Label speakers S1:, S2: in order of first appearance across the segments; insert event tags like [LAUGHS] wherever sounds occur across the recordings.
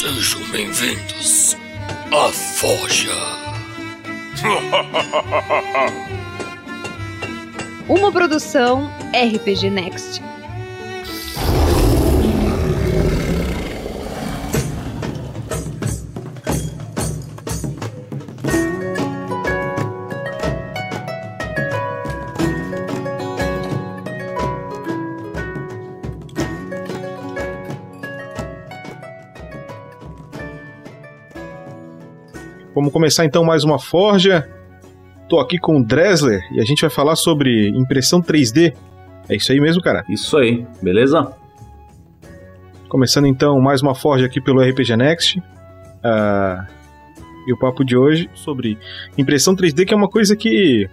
S1: Sejam bem-vindos à Forja. [LAUGHS]
S2: Uma produção RPG Next.
S3: Vamos começar então mais uma Forja. Tô aqui com o Dresler e a gente vai falar sobre impressão 3D. É isso aí mesmo, cara?
S4: Isso aí, beleza?
S3: Começando então mais uma Forja aqui pelo RPG Next. Ah, e o papo de hoje sobre impressão 3D, que é uma coisa que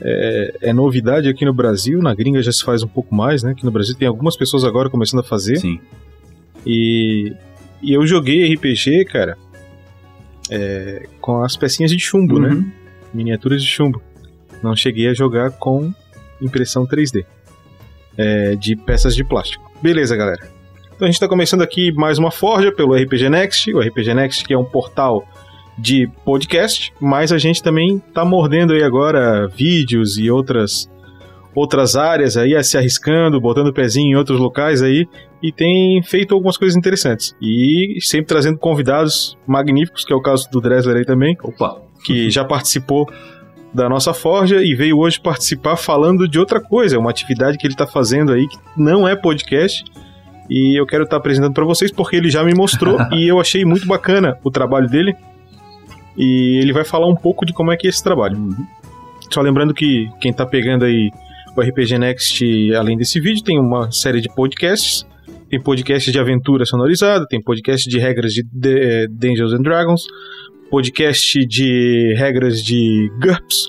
S3: é, é, novidade aqui no Brasil. Na gringa já se faz um pouco mais, né? Aqui no Brasil tem algumas pessoas agora começando a fazer.
S4: Sim.
S3: E, e eu joguei RPG, cara, é, com as pecinhas de chumbo, né?
S4: Uhum.
S3: Miniaturas de chumbo. Não cheguei a jogar com impressão 3D. é, de peças de plástico. Beleza, galera. Então a gente está começando aqui mais uma forja pelo RPG Next. O RPG Next que é um portal de podcast, mas a gente também tá mordendo aí agora vídeos e outras outras áreas aí, se arriscando, botando o pezinho em outros locais aí e tem feito algumas coisas interessantes. E sempre trazendo convidados magníficos, que é o caso do Dresler aí também,
S4: Opa.
S3: que já participou da nossa forja e veio hoje participar falando de outra coisa, é uma atividade que ele está fazendo aí que não é podcast. E eu quero estar apresentando para vocês porque ele já me mostrou [LAUGHS] e eu achei muito bacana o trabalho dele. E ele vai falar um pouco de como é que é esse trabalho. Só lembrando que quem tá pegando aí o RPG Next, além desse vídeo, tem uma série de podcasts. Tem podcast de aventura sonorizada, tem podcast de regras de D- eh, Dungeons and Dragons, podcast de regras de GURPS.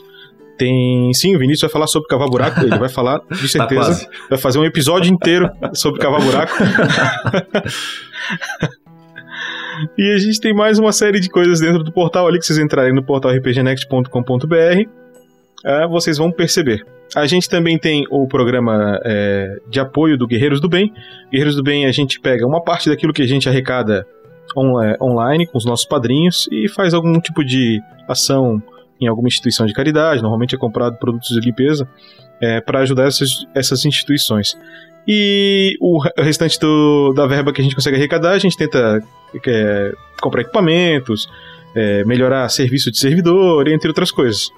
S3: Tem. Sim, o Vinícius vai falar sobre cavar buraco, ele vai falar, de [LAUGHS]
S4: Tá
S3: certeza.
S4: quase.
S3: vai fazer um episódio inteiro sobre cavar buraco. [LAUGHS] e a gente tem mais uma série de coisas dentro do portal ali que vocês entrarem no portal rpgnext.com.br. ah, vocês vão perceber. A gente também tem o programa é, de apoio do Guerreiros do Bem. Guerreiros do Bem, a gente pega uma parte daquilo que a gente arrecada on- é, online com os nossos padrinhos e faz algum tipo de ação em alguma instituição de caridade. Normalmente é comprado produtos de limpeza para ajudar essas, essas instituições. E o restante do- da verba que a gente consegue arrecadar, a gente tenta é, comprar equipamentos, é, melhorar serviço de servidor, entre outras coisas.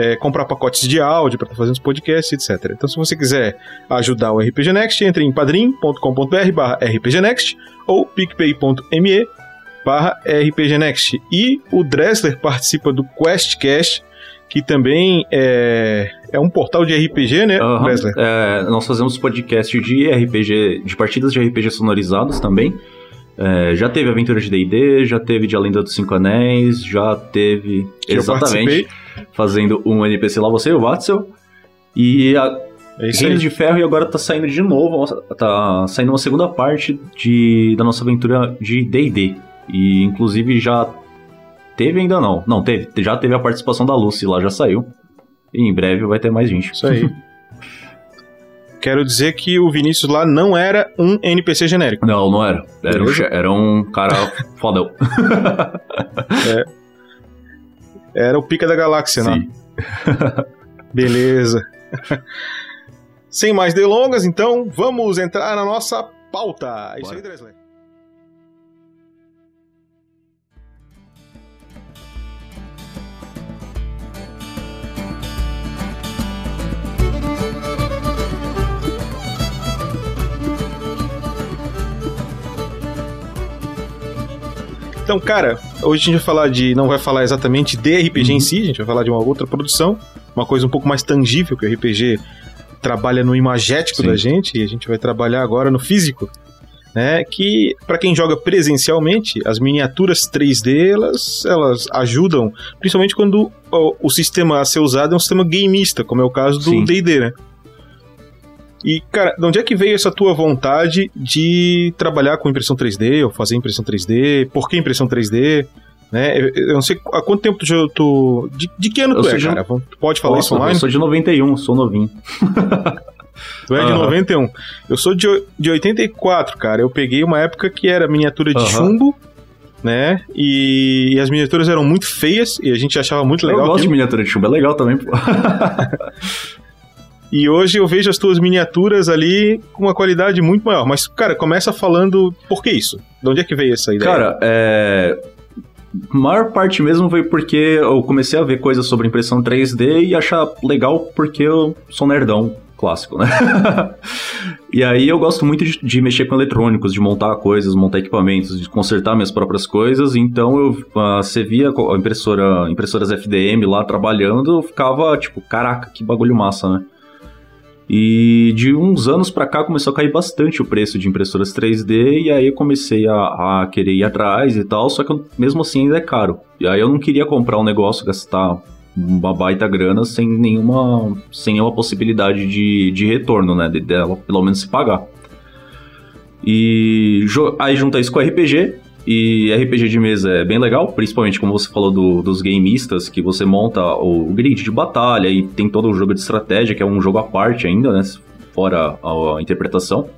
S3: É, comprar pacotes de áudio para estar fazendo os podcasts, etc. Então, se você quiser ajudar o RPG Next, entre em padrim.com.br barra rpgnext ou picpay.me barra rpgnext. E o Dressler participa do QuestCast, que também é, é um portal de RPG, né,
S4: Aham.
S3: Dressler?
S4: É, nós fazemos podcast de RPG, de partidas de RPG sonorizados também. É, já teve Aventura de D&D, já teve de A Lenda dos Cinco Anéis, já teve
S3: Que eu
S4: exatamente
S3: participei.
S4: Fazendo um NPC lá você, o Watzel. E a
S3: É.
S4: Reinos de Ferro e agora tá saindo de novo, tá saindo uma segunda parte de, da nossa aventura de D&D. E inclusive já teve ainda não. Não, teve, já teve a participação da Lucy lá, já saiu. E em breve vai ter mais gente.
S3: Isso aí. [LAUGHS] Quero dizer que o Vinícius lá não era um NPC genérico.
S4: Não, não era. Era um, era um cara fodão. [LAUGHS]
S3: Era o Pica da Galáxia, né?
S4: Sim. [LAUGHS]
S3: Beleza. [LAUGHS] Sem mais delongas, então, vamos entrar na nossa pauta. É isso aí, Dresler. Então, cara, hoje a gente vai falar de. Não vai falar exatamente de RPG em si, a gente vai falar de uma outra produção, uma coisa um pouco mais tangível, que o RPG trabalha no imagético
S4: Sim.
S3: da gente, e a gente vai trabalhar agora no físico. Né, que para quem joga presencialmente, as miniaturas 3D elas, elas ajudam, principalmente quando o, o sistema a ser usado é um sistema gameista, como é o caso do. D&D, né? E, cara, de onde é que veio essa tua vontade de trabalhar com impressão 3D, ou fazer impressão 3D? Por que impressão 3D? Né? Eu, não sei há quanto tempo tu. tu de, de que ano
S4: Eu
S3: tu é,
S4: de-
S3: cara? Tu pode falar isso online?
S4: Eu sou de 91, sou novinho. [LAUGHS]
S3: Tu é de
S4: Aham.
S3: 91. Eu sou de, de 84, cara. Eu peguei uma época que era miniatura de
S4: Aham.
S3: chumbo né? E, e as miniaturas eram muito feias e a gente achava muito legal.
S4: Eu gosto
S3: aquilo.
S4: de miniatura de chumbo, é legal também, pô. [LAUGHS]
S3: E hoje eu vejo as tuas miniaturas ali com uma qualidade muito maior. Mas, cara, começa falando por que isso? De onde é que veio essa ideia?
S4: Cara, é. Maior parte mesmo veio porque eu comecei a ver coisas sobre impressão 3D e achar legal porque eu sou nerdão clássico, né? [LAUGHS] e aí eu gosto muito de, de, mexer com eletrônicos, de montar coisas, montar equipamentos, de consertar minhas próprias coisas. Então eu você via a impressora, impressoras FDM lá trabalhando, eu ficava tipo, caraca, que bagulho massa, né? E de uns anos para cá começou a cair bastante o preço de impressoras 3D e aí eu comecei a, a, querer ir atrás e tal, só que eu, mesmo assim ainda é caro. E aí eu não queria comprar um negócio, gastar uma baita grana sem nenhuma, sem nenhuma possibilidade de, de retorno, né, de, dela pelo menos se pagar. E aí junta isso com RPG, e RPG de mesa é bem legal, principalmente como você falou do, dos gameistas, que você monta o grid de batalha e tem todo o jogo de estratégia, que é um jogo à parte ainda, né? Fora a, a interpretação.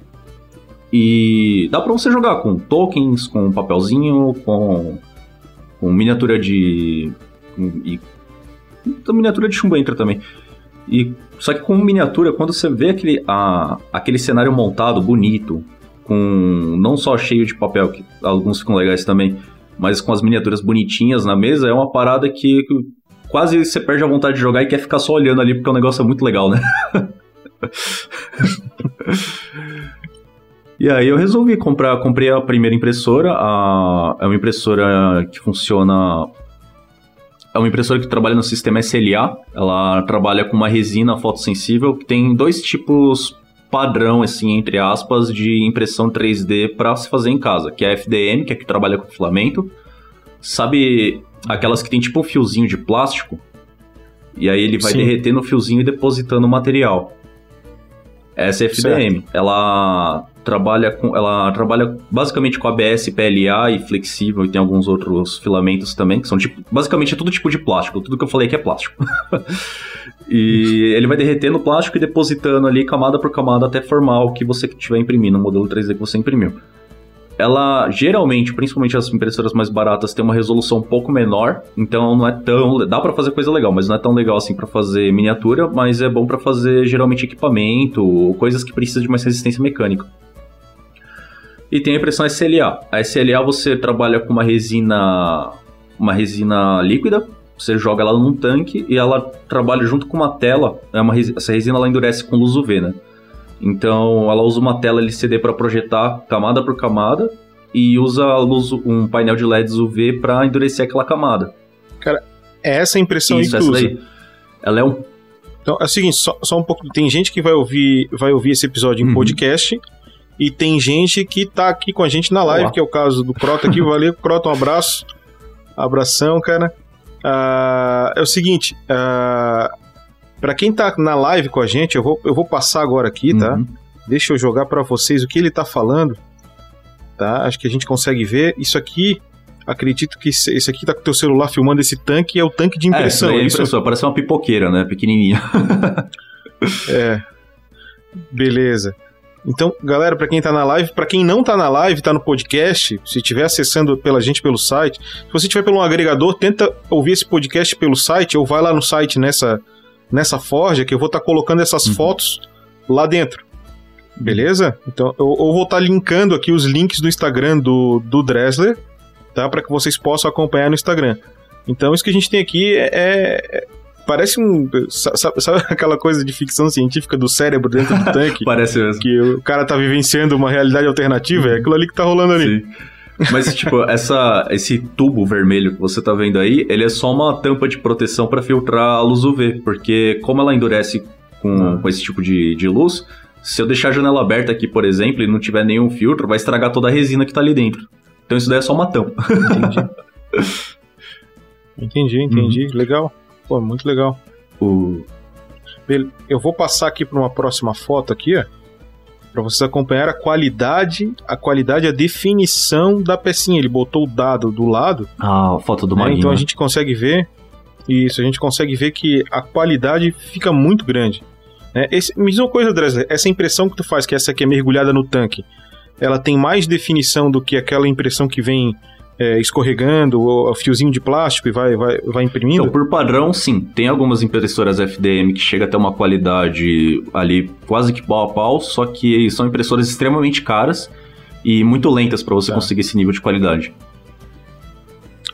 S4: E dá pra você jogar com tokens, com papelzinho, com, com miniatura de. E, miniatura de chumbo entra também. E, só que com miniatura, quando você vê aquele, a, aquele cenário montado, bonito, com não só cheio de papel, que alguns ficam legais também, mas com as miniaturas bonitinhas na mesa, é uma parada que quase você perde a vontade de jogar e quer ficar só olhando ali, porque o negócio é muito legal, né? [LAUGHS] e aí eu resolvi comprar, comprei a primeira impressora, a, é uma impressora que funciona é uma impressora que trabalha no sistema SLA. Ela trabalha com uma resina fotossensível que tem dois tipos padrão, assim, entre aspas, de impressão 3D para se fazer em casa, que é a FDM, que é que trabalha com filamento. Sabe aquelas que tem tipo um fiozinho de plástico? E aí ele vai Sim. derreter no fiozinho e depositando o material. Essa é a FDM. Certo. Ela trabalha com ela trabalha basicamente com ABS, PLA e flexível e tem alguns outros filamentos também que são tipo basicamente é tudo tipo de plástico tudo que eu falei aqui é plástico [LAUGHS] e ele vai derretendo o plástico e depositando ali camada por camada até formar o que você estiver imprimindo o modelo 3D que você imprimiu ela geralmente, principalmente as impressoras mais baratas, tem uma resolução um pouco menor, então não é tão. dá para fazer coisa legal, mas não é tão legal assim para fazer miniatura, mas é bom para fazer geralmente equipamento coisas que precisam de mais resistência mecânica. E tem a impressão SLA. A SLA você trabalha com uma resina uma resina líquida, você joga ela num tanque e ela trabalha junto com uma tela. É uma, essa resina ela endurece com luz UV, né? Então ela usa uma tela LCD para projetar camada por camada e usa luz, um painel de LEDs UV para endurecer aquela camada.
S3: Cara, é essa a impressão Isso, essa daí.
S4: Ela é um
S3: então, é o seguinte, só, só, um pouco. Tem gente que vai ouvir, vai ouvir esse episódio em uhum. podcast e tem gente que tá aqui com a gente na live, Olá. que é o caso do Crota aqui. [LAUGHS] Valeu, Crota, um abraço. Abração, cara. Uh, é o seguinte, ah, para quem tá na live com a gente, eu vou, eu vou passar agora aqui, tá? Uhum. Deixa eu jogar para vocês o que ele tá falando, tá? Acho que a gente consegue ver. Isso aqui, acredito que esse aqui tá com o teu celular filmando esse tanque, é o tanque de impressão. É,
S4: é
S3: impressora,
S4: parece uma pipoqueira, né? Pequenininha. [LAUGHS]
S3: é. Beleza. Então, galera, para quem tá na live, para quem não tá na live, tá no podcast, se estiver acessando pela gente pelo site, se você tiver pelo um agregador, tenta ouvir esse podcast pelo site ou vai lá no site nessa nessa forja que eu vou estar tá colocando essas uhum. fotos lá dentro. Beleza? Então, eu, eu vou estar tá linkando aqui os links do Instagram do, do Dressler, tá? Para que vocês possam acompanhar no Instagram. Então, isso que a gente tem aqui é, é Parece um. Sabe, sabe, [LAUGHS] aquela coisa de ficção científica do cérebro dentro do [LAUGHS] tanque?
S4: Parece mesmo.
S3: Que o cara tá vivenciando uma realidade alternativa? É aquilo ali que tá rolando ali. Sim.
S4: Mas, tipo, essa, esse tubo vermelho que você tá vendo aí, ele é só uma tampa de proteção para filtrar a luz UV. Porque, como ela endurece com, com esse tipo de, de luz, se eu deixar a janela aberta aqui, por exemplo, e não tiver nenhum filtro, vai estragar toda a resina que tá ali dentro. Então isso daí é só uma tampa.
S3: Entendi. entendi, entendi. Uhum. Legal. Pô, muito legal. O... Eu vou passar aqui para uma próxima foto aqui, ó, para vocês acompanhar a qualidade, a qualidade, a definição da pecinha. Ele botou o dado do lado.
S4: Ah, a foto do
S3: né? Então a gente consegue ver isso, a gente consegue ver que a qualidade fica muito grande. É, esse, me diz uma coisa, Dresler, essa impressão que tu faz, que essa aqui é mergulhada no tanque, ela tem mais definição do que aquela impressão que vem é, escorregando, o fiozinho de plástico e vai, vai, vai imprimindo?
S4: Então, por padrão, sim. Tem algumas impressoras FDM que chega a ter uma qualidade ali quase que pau a pau, só que são impressoras extremamente caras e muito lentas para você tá. conseguir esse nível de qualidade.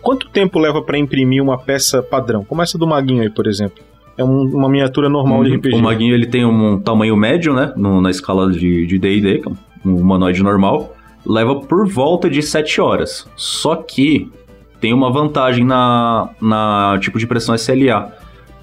S3: Quanto tempo leva para imprimir uma peça padrão? Como essa do Maguinho aí, por exemplo. É um, uma miniatura normal de RPG.
S4: O Maguinho ele tem um tamanho médio, né? No, na escala de D&D, é um humanoide normal. Leva por volta de 7 horas. Só que tem uma vantagem na, na tipo de pressão SLA.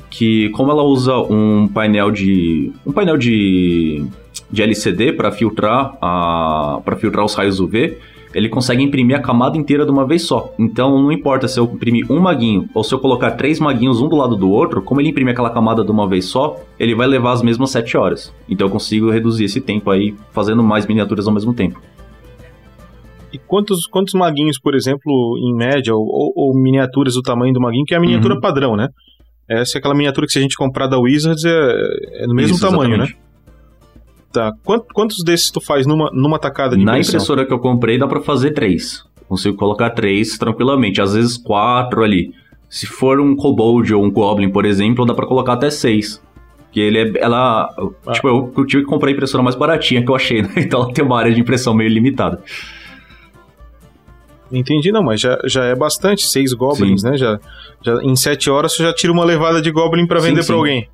S4: Que como ela usa um painel de. um painel de. de LCD para filtrar a. para filtrar os raios UV ele consegue imprimir a camada inteira de uma vez só. Então não importa se eu imprimir um maguinho ou se eu colocar três maguinhos um do lado do outro, como ele imprime aquela camada de uma vez só, ele vai levar as mesmas 7 horas. Então eu consigo reduzir esse tempo aí fazendo mais miniaturas ao mesmo tempo.
S3: E quantos, quantos maguinhos, por exemplo, em média, ou, ou, miniaturas do tamanho do maguinho, que é a miniatura uhum. padrão, né? Essa é aquela miniatura que se a gente comprar da Wizards é, é do mesmo Isso, tamanho, exatamente. né? Tá. Quantos desses tu faz numa, numa tacada de
S4: Na impressora que eu comprei dá para fazer três. Consigo colocar três tranquilamente, às vezes quatro ali. Se for um kobold ou um goblin, por exemplo, dá para colocar até seis. Que ele é. Ela. Ah. Tipo, eu, eu, tive que comprar a impressora mais baratinha que eu achei, né? [LAUGHS] Então ela tem uma área de impressão meio limitada.
S3: Entendi, não, mas já, já é bastante, seis goblins, sim. né? Já, já, em sete horas você já tira uma levada de goblin para vender para alguém.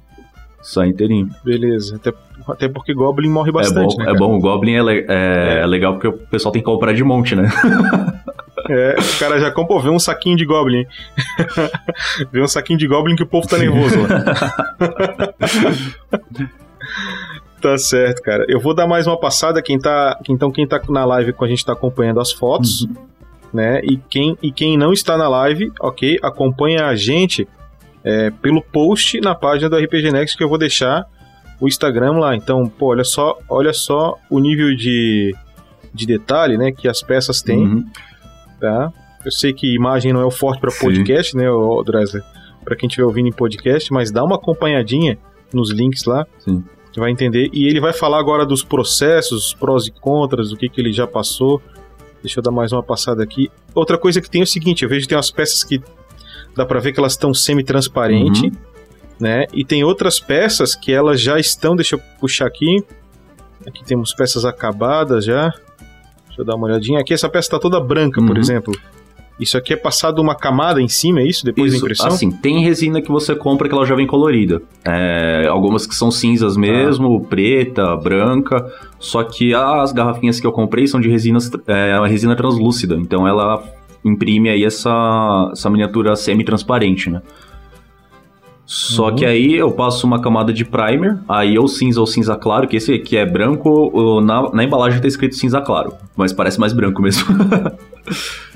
S4: Só inteirinho.
S3: Beleza. Até, até porque Goblin morre bastante,
S4: é bom,
S3: né?
S4: É bom, o Goblin é, é, é, é, legal porque o pessoal tem que comprar de monte, né? [LAUGHS]
S3: é, o cara já compra, vê um saquinho de Goblin. [LAUGHS] vê um saquinho de Goblin que o povo tá nervoso lá. [LAUGHS] Tá certo, cara. Eu vou dar mais uma passada. Quem tá, então, quem tá na live com a gente tá acompanhando as fotos, uhum. Né? E quem, e quem não está na live, ok? Acompanha a gente é, pelo post na página do RPG Next que eu vou deixar o Instagram lá. Então, pô, olha só, olha só o nível de, de detalhe, né, que as peças têm, uhum. tá? Eu sei que imagem não é o forte para podcast, né, o Dresler, para quem estiver ouvindo em podcast, mas dá uma acompanhadinha nos links lá. Sim. Vai entender. E ele vai falar agora dos processos, prós e contras, o que, que ele já passou. Deixa eu dar mais uma passada aqui. Outra coisa que tem é o seguinte: eu vejo que tem umas peças que dá para ver que elas estão semi-transparente, uhum. né? E tem outras peças que elas já estão, deixa eu puxar aqui. Aqui temos peças acabadas já. Deixa eu dar uma olhadinha. Aqui essa peça está toda branca, uhum. por exemplo. Isso aqui é passado uma camada em cima, é isso? Depois isso, da impressão?
S4: Assim, tem resina que você compra que ela já vem colorida. É, algumas que são cinzas mesmo, ah. preta, branca. Só que as garrafinhas que eu comprei são de resinas, é, uma resina translúcida. Então ela imprime aí essa, essa miniatura semi-transparente, né? Só uhum. que aí eu passo uma camada de primer, aí ou cinza ou cinza claro, que esse aqui é branco, na, na embalagem tá escrito cinza claro, mas parece mais branco mesmo. [LAUGHS]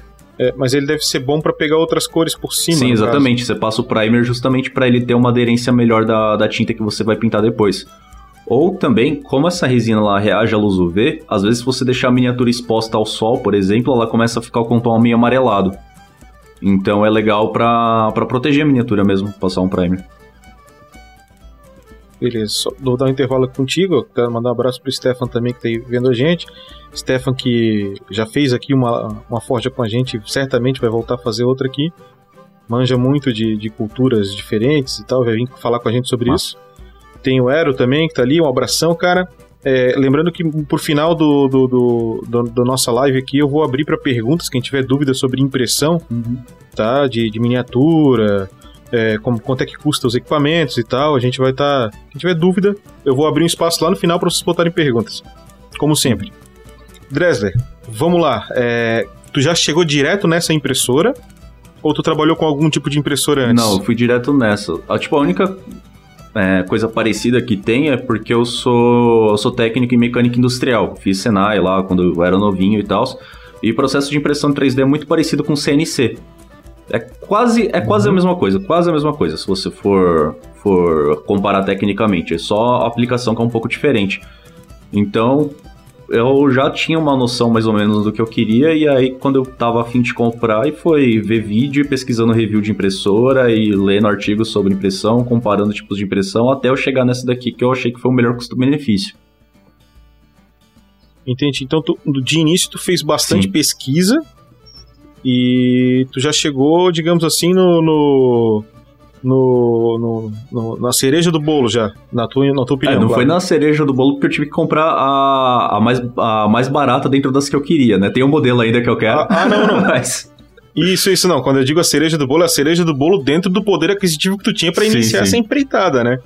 S3: é, mas ele deve ser bom para pegar outras cores por cima.
S4: Sim, exatamente. Caso. Você passa o primer justamente para ele ter uma aderência melhor da, da tinta que você vai pintar depois. Ou também, como essa resina lá reage à luz UV, às vezes se você deixar a miniatura exposta ao sol, por exemplo, ela começa a ficar com um tom meio amarelado. Então é legal para proteger a miniatura mesmo, passar um primer.
S3: Beleza, só vou dar um intervalo contigo, quero mandar um abraço pro Stefan também que tá vendo a gente. Stefan que já fez aqui uma, uma forja com a gente, certamente vai voltar a fazer outra aqui. Manja muito de, de culturas diferentes e tal, vai vir falar com a gente sobre isso. Tem o Ero também, que tá ali, um abração, cara. É, lembrando que por final do, do, do, do, do nossa live aqui eu vou abrir para perguntas, quem tiver dúvida sobre impressão, uhum. tá? De, de miniatura, é, como, quanto é que custa os equipamentos e tal. A gente vai estar. Tá, quem tiver dúvida, eu vou abrir um espaço lá no final para vocês botarem perguntas. Como sempre. Dresler, vamos lá. É, tu já chegou direto nessa impressora? Ou tu trabalhou com algum tipo de impressora antes?
S4: Não, eu fui direto nessa. Ah, tipo, a única é, coisa parecida que tem é porque eu sou, eu sou técnico em mecânica industrial. Fiz Senai lá quando eu era novinho e tal. E o processo de impressão 3D é muito parecido com CNC. É quase, é quase uhum. a mesma coisa, quase a mesma coisa, se você for, for comparar tecnicamente. É só a aplicação que é um pouco diferente. Então, eu já tinha uma noção mais ou menos do que eu queria, e aí quando eu tava afim de comprar, e foi ver vídeo, pesquisando review de impressora e lendo artigos sobre impressão, comparando tipos de impressão, até eu chegar nessa daqui que eu achei que foi o melhor custo-benefício.
S3: Entendi. Então, tu, de início, tu fez bastante Sim. pesquisa E tu já chegou, digamos assim, no. no, no, no- no- na cereja do bolo já, na tua, na tua
S4: É,
S3: opinião.
S4: não
S3: claro.
S4: foi na cereja do bolo porque eu tive que comprar a, a, mais, a mais barata dentro das que eu queria, né? Tem um modelo ainda que eu quero.
S3: Ah, ah, não, não. [LAUGHS]
S4: Mas,
S3: Isso, isso não. Quando eu digo a cereja do bolo, é a cereja do bolo dentro do poder aquisitivo que tu tinha pra
S4: Sim,
S3: iniciar
S4: sim.
S3: essa empreitada, né?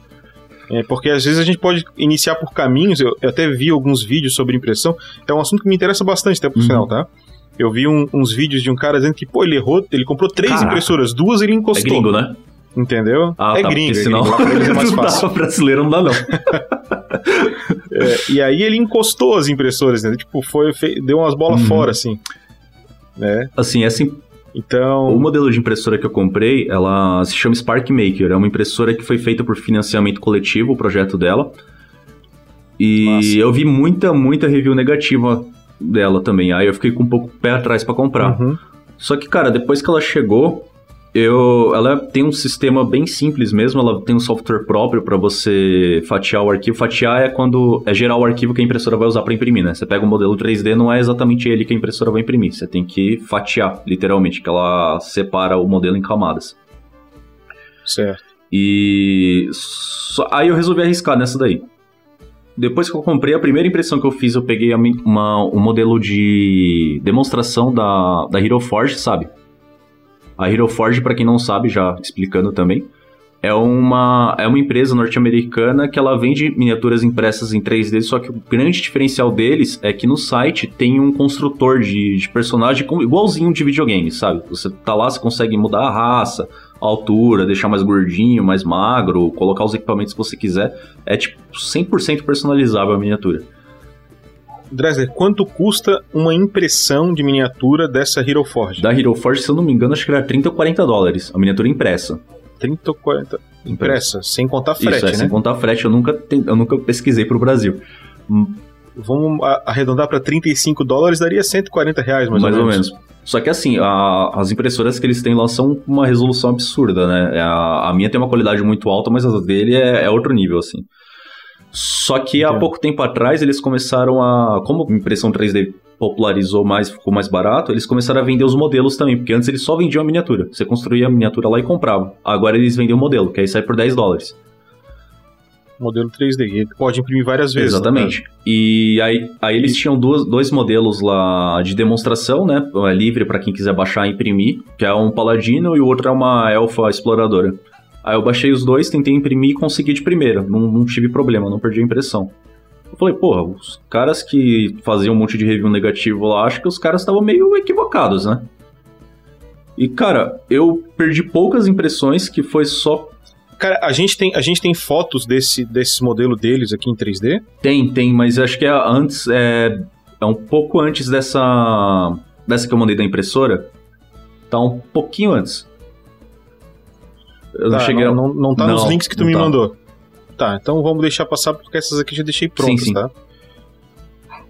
S3: É, porque às vezes a gente pode iniciar por caminhos. Eu, eu até vi alguns vídeos sobre impressão. É um assunto que me interessa bastante, até por
S4: Uhum.
S3: sinal, tá? Eu vi um- uns vídeos de um cara dizendo que, pô, ele errou, ele comprou três
S4: Caraca.
S3: impressoras, duas ele
S4: é
S3: encostou.
S4: gringo, né?
S3: Entendeu?
S4: Ah,
S3: é
S4: tá,
S3: gringo,
S4: porque
S3: é
S4: senão
S3: gringo. Eles é [LAUGHS] mais
S4: dá,
S3: fácil.
S4: brasileiro não dá não. [LAUGHS]
S3: É, e aí ele encostou as impressoras, né? Tipo, foi, deu umas bolas
S4: Uhum.
S3: fora, assim. Né?
S4: Assim, essa im-
S3: Então.
S4: o modelo de impressora que eu comprei, ela se chama Spark Maker. É uma impressora que foi feita por financiamento coletivo, o projeto dela. E
S3: Massa.
S4: eu vi muita, muita review negativa dela também. Aí eu fiquei com um pouco pé atrás pra comprar.
S3: Uhum.
S4: Só que, cara, depois que ela chegou, eu, ela tem um sistema bem simples mesmo. Ela tem um software próprio pra você fatiar o arquivo. Fatiar é quando é gerar o arquivo que a impressora vai usar pra imprimir, né? Você pega o modelo 3D, não é exatamente ele que a impressora vai imprimir. Você tem que fatiar, literalmente, que ela separa o modelo em camadas.
S3: Certo.
S4: E aí eu resolvi arriscar nessa daí. Depois que eu comprei, a primeira impressão que eu fiz, eu peguei uma- um modelo de demonstração da, da Hero Forge, sabe? A Hero Forge, pra quem não sabe, já explicando também, é uma, é uma empresa norte-americana que ela vende miniaturas impressas em 3D, só que o grande diferencial deles é que no site tem um construtor de, de personagem igualzinho de videogame, sabe? Você tá lá, você consegue mudar a raça, altura, deixar mais gordinho, mais magro, colocar os equipamentos que você quiser. É tipo 100% personalizável a miniatura.
S3: Dresler, quanto custa uma impressão de miniatura dessa Hero Forge?
S4: Da Hero Forge, se eu não me engano, acho que era 30 ou 40 dólares, a miniatura impressa.
S3: 30 ou 40 impressa, sem contar
S4: Isso,
S3: frete,
S4: é,
S3: né?
S4: sem contar frete, eu nunca, ten- eu nunca pesquisei pro Brasil.
S3: Vamos arredondar para 35 dólares, daria 140 reais, mais,
S4: mais
S3: ou,
S4: ou
S3: menos.
S4: menos. Só que assim, a- as impressoras que eles têm lá são uma resolução absurda, né? A, a minha tem uma qualidade muito alta, mas a dele é, é outro nível, assim. Só que há pouco tempo atrás eles começaram a. Como a impressão 3D popularizou mais, ficou mais barato, eles começaram a vender os modelos também, porque antes eles só vendiam a miniatura. Você construía a miniatura lá e comprava. Agora eles vendem o modelo, que aí sai por 10 dólares.
S3: Modelo 3D. E ele pode imprimir várias vezes. né?
S4: Exatamente. E aí, aí eles tinham duas, dois modelos lá de demonstração, né? É livre para quem quiser baixar e imprimir, que é um paladino e o outro é uma elfa exploradora. Aí eu baixei os dois, tentei imprimir e consegui de primeira. Não, não tive problema, não perdi a impressão. Eu falei, porra, os caras que faziam um monte de review negativo lá, acho que os caras estavam meio equivocados, né? E cara, eu perdi poucas impressões, que foi só
S3: Cara, a gente tem, a gente tem fotos desse, desse modelo deles aqui em 3D.
S4: Tem, tem, mas acho que é antes, é, é um pouco antes dessa, dessa que eu mandei da impressora. Tá um pouquinho antes. Eu não
S3: Tá,
S4: cheguei a...
S3: não, não, não tá nos
S4: Não,
S3: links que tu
S4: não
S3: me
S4: tá.
S3: mandou. Tá, então vamos deixar passar porque essas aqui eu já deixei prontas,
S4: sim.
S3: tá?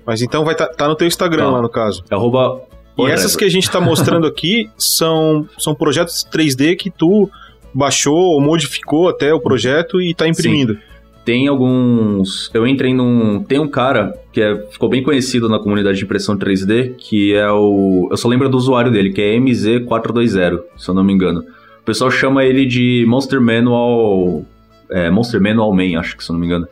S3: Mas então vai tá, tá no teu Instagram
S4: Tá.
S3: lá no caso.
S4: É arroba...
S3: E essas que a gente tá mostrando aqui [LAUGHS] são, são projetos 3D que tu baixou ou modificou até o projeto e tá imprimindo.
S4: Tem alguns... Eu entrei num... Tem um cara que é... ficou bem conhecido na comunidade de impressão 3D, que é o... Eu só lembro do usuário dele, que é MZ420, se eu não me engano. O pessoal chama ele de Monster Manual... É, Monster Manual Man, acho que se eu não me engano.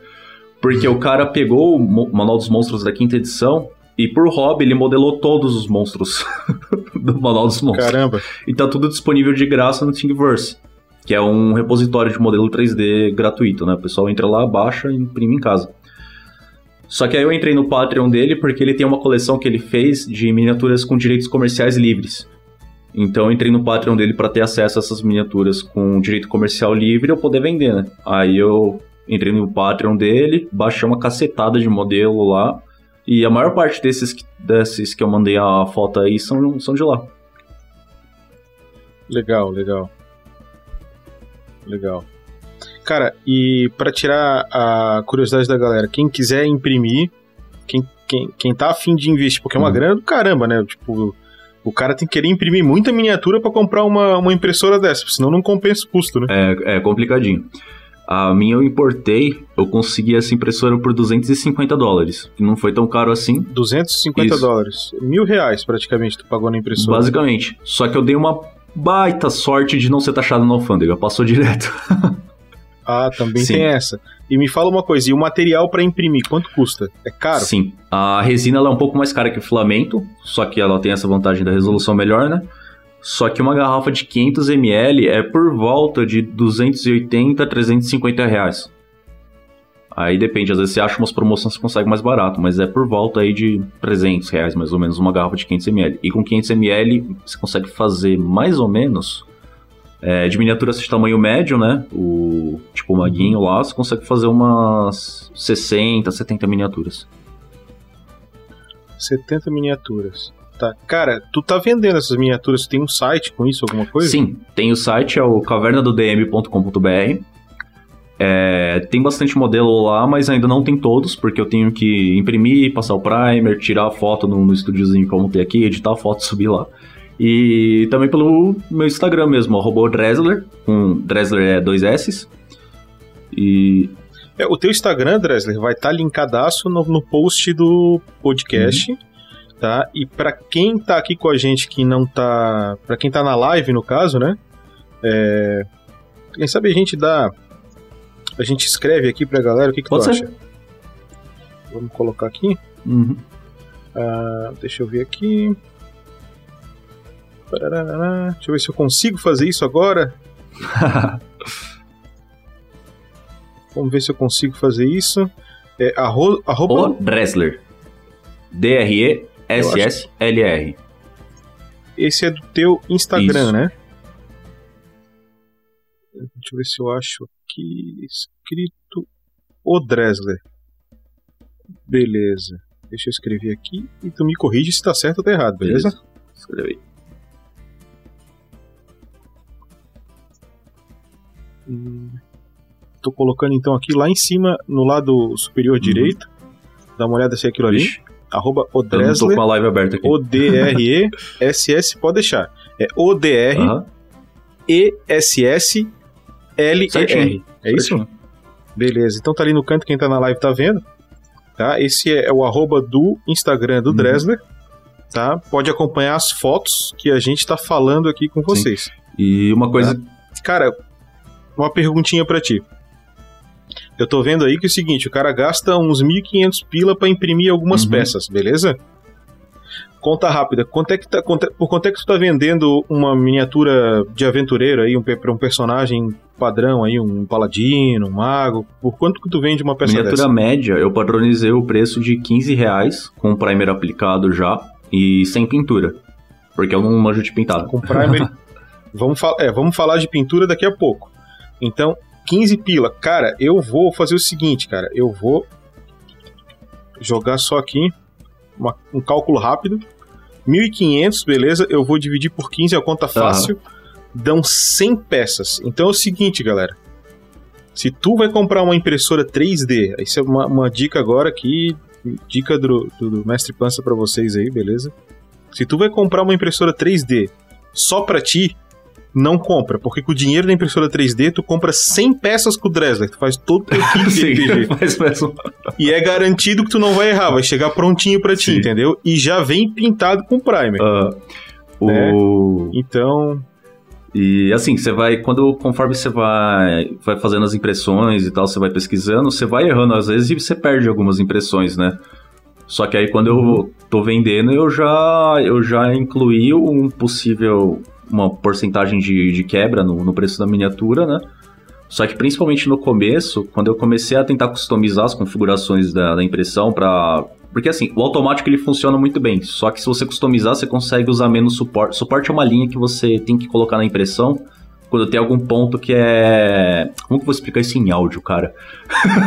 S4: Porque o cara pegou o Manual dos Monstros da quinta edição e por hobby ele modelou todos os monstros [LAUGHS] do Manual dos Monstros.
S3: Caramba.
S4: E tá tudo disponível de graça no Thingiverse, que é um repositório de modelo 3D gratuito, né? O pessoal entra lá, baixa e imprime em casa. Só que aí eu entrei no Patreon dele porque ele tem uma coleção que ele fez de miniaturas com direitos comerciais livres. Então eu entrei no Patreon dele para ter acesso a essas miniaturas com direito comercial livre e eu poder vender, né? Aí eu entrei no Patreon dele, baixei uma cacetada de modelo lá. E a maior parte desses, desses que eu mandei a foto aí são, são de lá.
S3: Legal, legal. Legal. Cara, e pra tirar a curiosidade da galera, quem quiser imprimir, quem, quem, quem tá afim de investir, porque é uma
S4: Uhum.
S3: grana do caramba, né? Tipo, o cara tem que querer imprimir muita miniatura pra comprar uma, uma impressora dessa, senão não compensa o custo, né?
S4: É, é complicadinho. A minha eu importei, eu consegui essa impressora por 250 dólares, que não foi tão caro assim.
S3: 250
S4: Isso.
S3: dólares. Mil reais praticamente tu pagou na impressora.
S4: Basicamente. Só que eu dei uma baita sorte de não ser taxado na alfândega, passou direto. [LAUGHS]
S3: Ah, também
S4: Sim.
S3: tem essa. E me fala uma coisa, e o material pra imprimir, quanto custa? É caro?
S4: Sim. A resina é um pouco mais cara que o filamento, só que ela tem essa vantagem da resolução melhor, né? Só que uma garrafa de 500ml é por volta de 280 a 350 reais. Aí depende, às vezes você acha umas promoções que você consegue mais barato, mas é por volta aí de 300 reais mais ou menos uma garrafa de 500ml. E com 500ml você consegue fazer mais ou menos é, de miniaturas de tamanho médio, né? O tipo o maguinho lá, você consegue fazer umas 60, 70 miniaturas.
S3: 70 miniaturas. Tá. Cara, tu tá vendendo essas miniaturas, tu tem um site com isso, alguma coisa?
S4: Sim, tem o site, é o cavernadodm.com.br. É, tem bastante modelo lá, mas ainda não tem todos, porque eu tenho que imprimir, passar o primer, tirar a foto no, no estúdiozinho que eu montei aqui, editar a foto e subir lá. E também pelo meu Instagram mesmo, arroba o Dresler, com Dresler é dois S. E
S3: É, o teu Instagram, Dresler, vai estar linkadaço no, no post do podcast,
S4: Uhum.
S3: tá? E pra quem tá aqui com a gente que não tá... Pra quem tá na live, no caso, né? É... Quem sabe a gente dá... A gente escreve aqui pra galera o que, que tu
S4: ser.
S3: acha. Vamos colocar aqui.
S4: uhum.
S3: Ah, deixa eu ver aqui. Parará, Deixa eu ver se eu consigo fazer isso agora. [LAUGHS] Vamos ver se eu consigo fazer isso. É arro, arroba.
S4: o Dresler. D-R-E-S-S-L-R.
S3: Esse é do teu Instagram,
S4: Isso.
S3: né? Deixa eu ver se eu acho aqui escrito o Dresler. Beleza. Deixa eu escrever aqui e tu me corrige se tá certo ou tá errado, beleza?
S4: Escreve aí.
S3: Hum, Tô colocando então aqui lá em cima, no lado superior direito. Dá uma olhada se é aquilo ali.
S4: Uhum. Vixe,
S3: Arroba
S4: eu não tô com a live aberta aqui.
S3: O-D-R-E-S-S, pode deixar. É O-D-R-E-S-S-L-E-R.
S4: Certinho.
S3: É isso? Beleza. Então tá ali no canto, quem tá na live tá vendo. Tá? Esse é o arroba do Instagram do
S4: Uhum.
S3: Dresler. Tá? Pode acompanhar as fotos que a gente tá falando aqui com vocês.
S4: E uma coisa.
S3: Cara, uma perguntinha pra ti. Eu tô vendo aí que é o seguinte, o cara gasta uns 1.500 pila pra imprimir algumas
S4: Uhum.
S3: peças, beleza? Conta rápida, quanto é que tá, quanto é- por quanto é que tu tá vendendo uma miniatura de aventureiro aí, um, pra um personagem padrão aí, um paladino, um mago? Por quanto que tu vende uma peça
S4: Miniatura
S3: dessa?
S4: média, eu padronizei o preço de 15 reais com o primer aplicado já e sem pintura. Porque eu não manjo de pintado.
S3: Com primer. [LAUGHS] vamos, fal- é, vamos falar de pintura daqui a pouco. Então, 15 pila. Cara, eu vou fazer o seguinte, cara. Eu vou jogar só aqui uma- um cálculo rápido. 1.500, beleza? Eu vou dividir por 15, é a conta fácil. Dão 100 peças. Então é o seguinte, galera. Se tu vai comprar uma impressora 3D, isso é uma, uma dica agora aqui, dica do, do, do Mestre Pança pra vocês aí, beleza? Se tu vai comprar uma impressora 3D só pra ti, não compra, porque com o dinheiro da impressora 3D tu compra 100 peças com o Dresler, tu faz todo o teu kit de [LAUGHS]
S4: Sim,
S3: RPG.
S4: mas [LAUGHS] mesmo.
S3: E é garantido que tu não vai errar, vai chegar prontinho pra ti,
S4: Sim.
S3: entendeu? E já vem pintado com primer.
S4: Ah, o...
S3: Então,
S4: E assim, você vai, quando conforme você vai, vai fazendo as impressões e tal, você vai pesquisando, você vai errando às vezes e você perde algumas impressões, né? Só que aí quando eu tô vendendo, eu já, eu já incluí um possível, uma porcentagem de, de quebra no, no preço da miniatura, né? Só que principalmente no começo, quando eu comecei a tentar customizar as configurações da, da impressão para porque assim, o automático ele funciona muito bem, só que se você customizar, você consegue usar menos suporte. Suporte é uma linha que você tem que colocar na impressão quando tem algum ponto que é. Como que eu vou explicar isso em áudio, cara?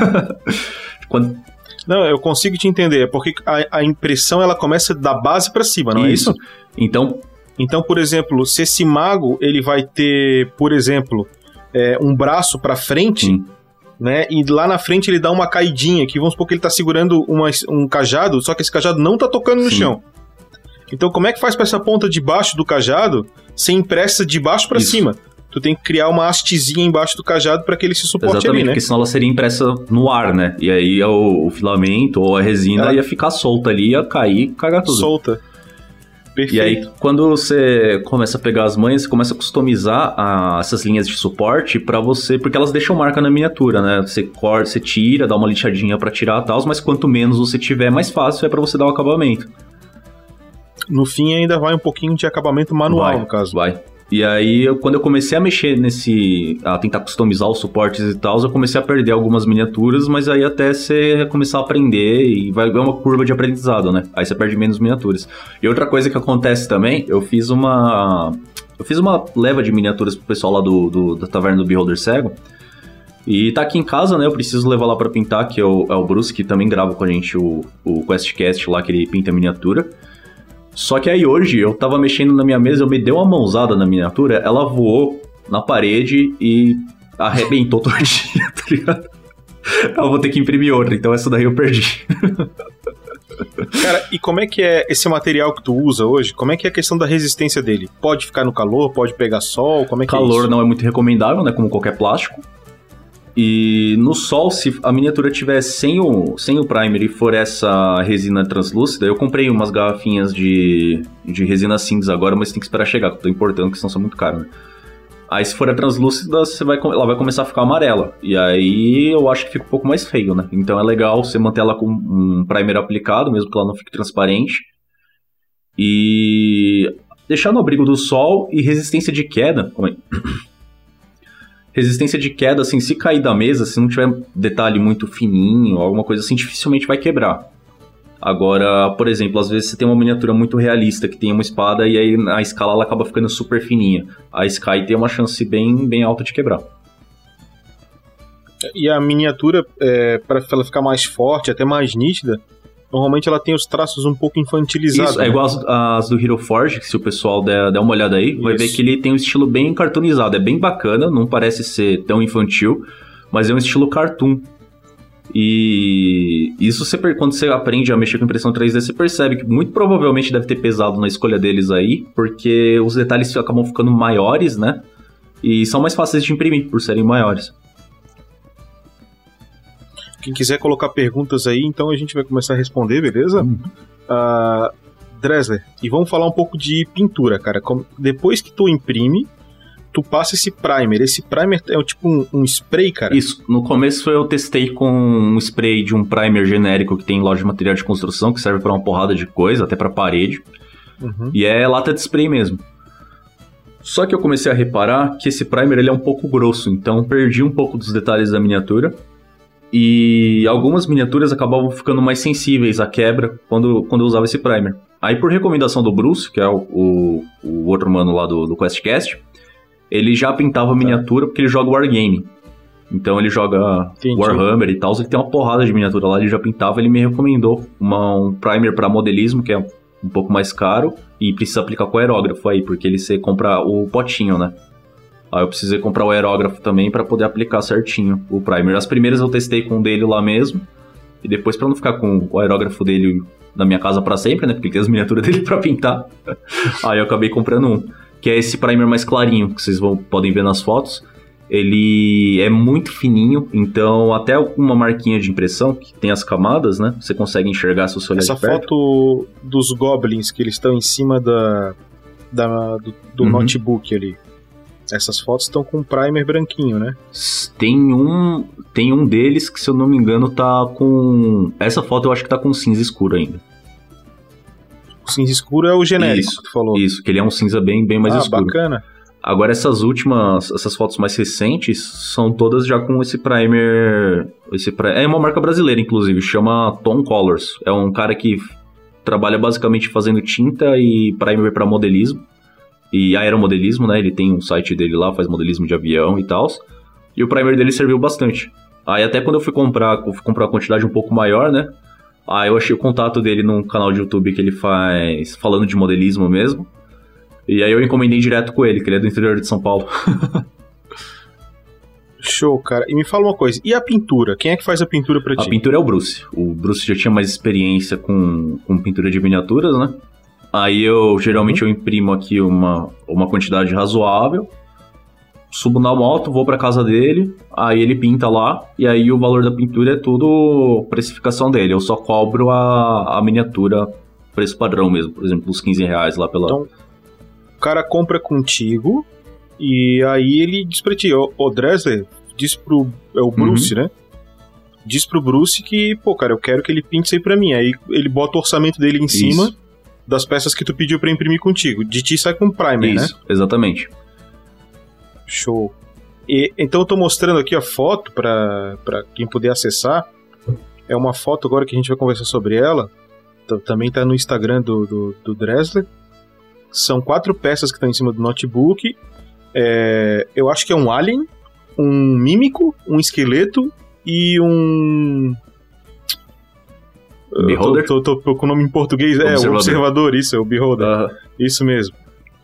S4: [LAUGHS] quando...
S3: não, eu consigo te entender, é porque a, a impressão ela começa da base pra cima, não é isso?
S4: Então,
S3: Então, por exemplo, se esse mago ele vai ter, por exemplo, é, um braço pra frente,
S4: Sim.
S3: né? E lá na frente ele dá uma caidinha, que vamos supor que ele tá segurando uma- um cajado, só que esse cajado não tá tocando no
S4: Sim.
S3: chão. Então, como é que faz pra essa ponta de baixo do cajado ser impressa de baixo pra
S4: Isso.
S3: cima? tu tem que criar uma hastezinha embaixo do cajado para que ele se suporte
S4: Exatamente,
S3: ali, né?
S4: porque senão ela seria impressa no ar, né? E aí o, o filamento ou a resina
S3: Ela-
S4: ia ficar solta ali, ia cair, cagar tudo.
S3: Solta. Perfeito.
S4: E aí, quando você começa a pegar as manhas, você começa a customizar a- essas linhas de suporte pra você, porque elas deixam marca na miniatura, né? Você corta, você tira, dá uma lixadinha pra tirar e tal, mas quanto menos você tiver, mais fácil é pra você dar o acabamento.
S3: No fim ainda vai um pouquinho de acabamento manual,
S4: vai,
S3: no caso.
S4: Vai. E aí, eu- quando eu comecei a mexer nesse. a tentar customizar os suportes e tal, eu comecei a perder algumas miniaturas, mas aí até você começar a aprender e vai ver uma curva de aprendizado, né? Aí você perde menos miniaturas. E outra coisa que acontece também, eu fiz uma. Eu fiz uma leva de miniaturas pro pessoal lá do, do- da taverna do Beholder Cego. E tá aqui em casa, né? Eu preciso levar lá pra pintar, que é o, é o Bruce, que também grava com a gente o, o QuestCast lá, que ele pinta miniatura. Só que aí hoje eu tava mexendo na minha mesa, eu me dei uma mãozada na miniatura, ela voou na parede e arrebentou [LAUGHS] todinha, tá ligado? Eu vou ter que imprimir outra, então essa daí eu perdi.
S3: Cara, e como é que é esse material que tu usa hoje? Como é que é a questão da resistência dele? Pode ficar no calor? Pode pegar sol? Como é que é
S4: Calor
S3: isso?
S4: não é muito recomendável, né? Como qualquer plástico. E no sol, se a miniatura tiver sem o, sem o primer e for essa resina translúcida, eu comprei umas garrafinhas de, de resina cinza agora, mas tem que esperar chegar, que eu tô importando, que senão são muito caras, né? Aí se for a translúcida, você vai, ela vai começar a ficar amarela. E aí eu acho que fica um pouco mais feio, né? Então é legal você manter ela com um primer aplicado, mesmo que ela não fique transparente. E deixar no abrigo do sol e resistência de queda. Resistência de queda, assim, se cair da mesa, se não tiver detalhe muito fininho, alguma coisa assim, dificilmente vai quebrar. Agora, por exemplo, às vezes você tem uma miniatura muito realista que tem uma espada e aí a escala ela acaba ficando super fininha. A Sky tem uma chance bem, bem alta de quebrar.
S3: E a miniatura, é, para ela ficar mais forte, até mais nítida, normalmente ela tem os traços um pouco infantilizados.
S4: Isso, é
S3: né?
S4: igual as, as do Hero Forge, que se o pessoal der, der uma olhada aí, vai ver
S3: Isso.
S4: que ele tem um estilo bem cartoonizado. É bem bacana, não parece ser tão infantil, mas é um estilo cartoon. E isso você, quando você aprende a mexer com impressão 3D, você percebe que muito provavelmente deve ter pesado na escolha deles aí, porque os detalhes acabam ficando maiores, né? E são mais fáceis de imprimir por serem maiores.
S3: Quem quiser colocar perguntas aí, então a gente vai começar a responder, beleza? Ah, Dresler, e vamos falar um pouco de pintura, cara. Como- depois que tu imprime, tu passa esse primer. Esse primer é tipo um, um spray, cara.
S4: Isso, no começo eu testei com um spray de um primer genérico que tem em loja de material de construção, que serve pra uma porrada de coisa, até pra parede.
S3: Uhum.
S4: E é lata de spray mesmo. Só que eu comecei a reparar que esse primer ele é um pouco grosso, então perdi um pouco dos detalhes da miniatura. E algumas miniaturas acabavam ficando mais sensíveis à quebra quando, quando eu usava esse primer. Aí, por recomendação do Bruce, que é o, o, o outro mano lá do, do QuestCast, ele já pintava miniatura porque ele joga Wargame. Então ele joga
S3: Entendi.
S4: Warhammer e tal, ele tem uma porrada de miniatura lá, ele já pintava, ele me recomendou uma, um primer para modelismo, que é um pouco mais caro, e precisa aplicar com aerógrafo aí, porque ele você compra o potinho, né? Aí eu precisei comprar o aerógrafo também para poder aplicar certinho o primer. As primeiras eu testei com o dele lá mesmo, e depois para não ficar com o aerógrafo dele na minha casa para sempre, né? Porque tem as miniaturas [LAUGHS] dele para pintar. aí eu acabei comprando um, que é esse primer mais clarinho, que vocês vão, podem ver nas fotos. Ele é muito fininho, então até uma marquinha de impressão, que tem as camadas, né? Você consegue enxergar se você olhar
S3: Essa
S4: de perto.
S3: foto dos goblins que eles estão em cima da, da- do, do
S4: Uhum.
S3: notebook ali. Essas fotos estão com um primer branquinho, né?
S4: Tem um, tem um deles que, se eu não me engano, tá com. Essa foto eu acho que tá com cinza escuro ainda.
S3: O cinza escuro é o genérico
S4: Isso,
S3: que tu falou.
S4: Isso, que ele é um cinza bem, bem mais
S3: ah,
S4: escuro.
S3: bacana.
S4: Agora, essas últimas, essas fotos mais recentes são todas já com esse primer. Esse pri- É uma marca brasileira, inclusive, chama Tom Colors. É um cara que trabalha basicamente fazendo tinta e primer para modelismo. E aeromodelismo, né? Ele tem um site dele lá, faz modelismo de avião e tal. E o primer dele serviu bastante. Aí até quando eu fui comprar, eu fui comprar uma quantidade um pouco maior, né? Aí eu achei o contato dele num canal de YouTube que ele faz falando de modelismo mesmo. E aí eu encomendei direto com ele, que ele é do interior de São Paulo. [LAUGHS]
S3: Show, cara. E me fala uma coisa, e a pintura? Quem é que faz a pintura pra
S4: A
S3: ti?
S4: pintura é o Bruce. O Bruce já tinha mais experiência com, com pintura de miniaturas, né? Aí eu geralmente eu imprimo aqui uma, uma quantidade razoável. subo na moto, vou pra casa dele, aí ele pinta lá, e aí o valor da pintura é tudo precificação dele. Eu só cobro a, a miniatura preço padrão mesmo, por exemplo, os 15 reais lá pela.
S3: Então, o cara compra contigo e aí ele diz pra ti, ô, ô Dresler, diz pro. É o Bruce, né? Diz pro Bruce que, pô, cara, eu quero que ele pinte isso aí pra mim. Aí ele bota o orçamento dele em
S4: Isso.
S3: cima das peças que tu pediu pra imprimir contigo. De ti sai com primer, né?
S4: Isso, exatamente.
S3: Show. E, então eu tô mostrando aqui a foto pra quem puder acessar. É uma foto agora que a gente vai conversar sobre ela. Também tá no Instagram do, do, do Dresler. São quatro peças que estão em cima do notebook. É, eu acho que é um alien, um mímico, um esqueleto e um. Eu
S4: Beholder?
S3: Tô, tô, tô com o nome em português. É, o
S4: Observador.
S3: observador, isso, é o Beholder.
S4: Ah,
S3: Isso mesmo.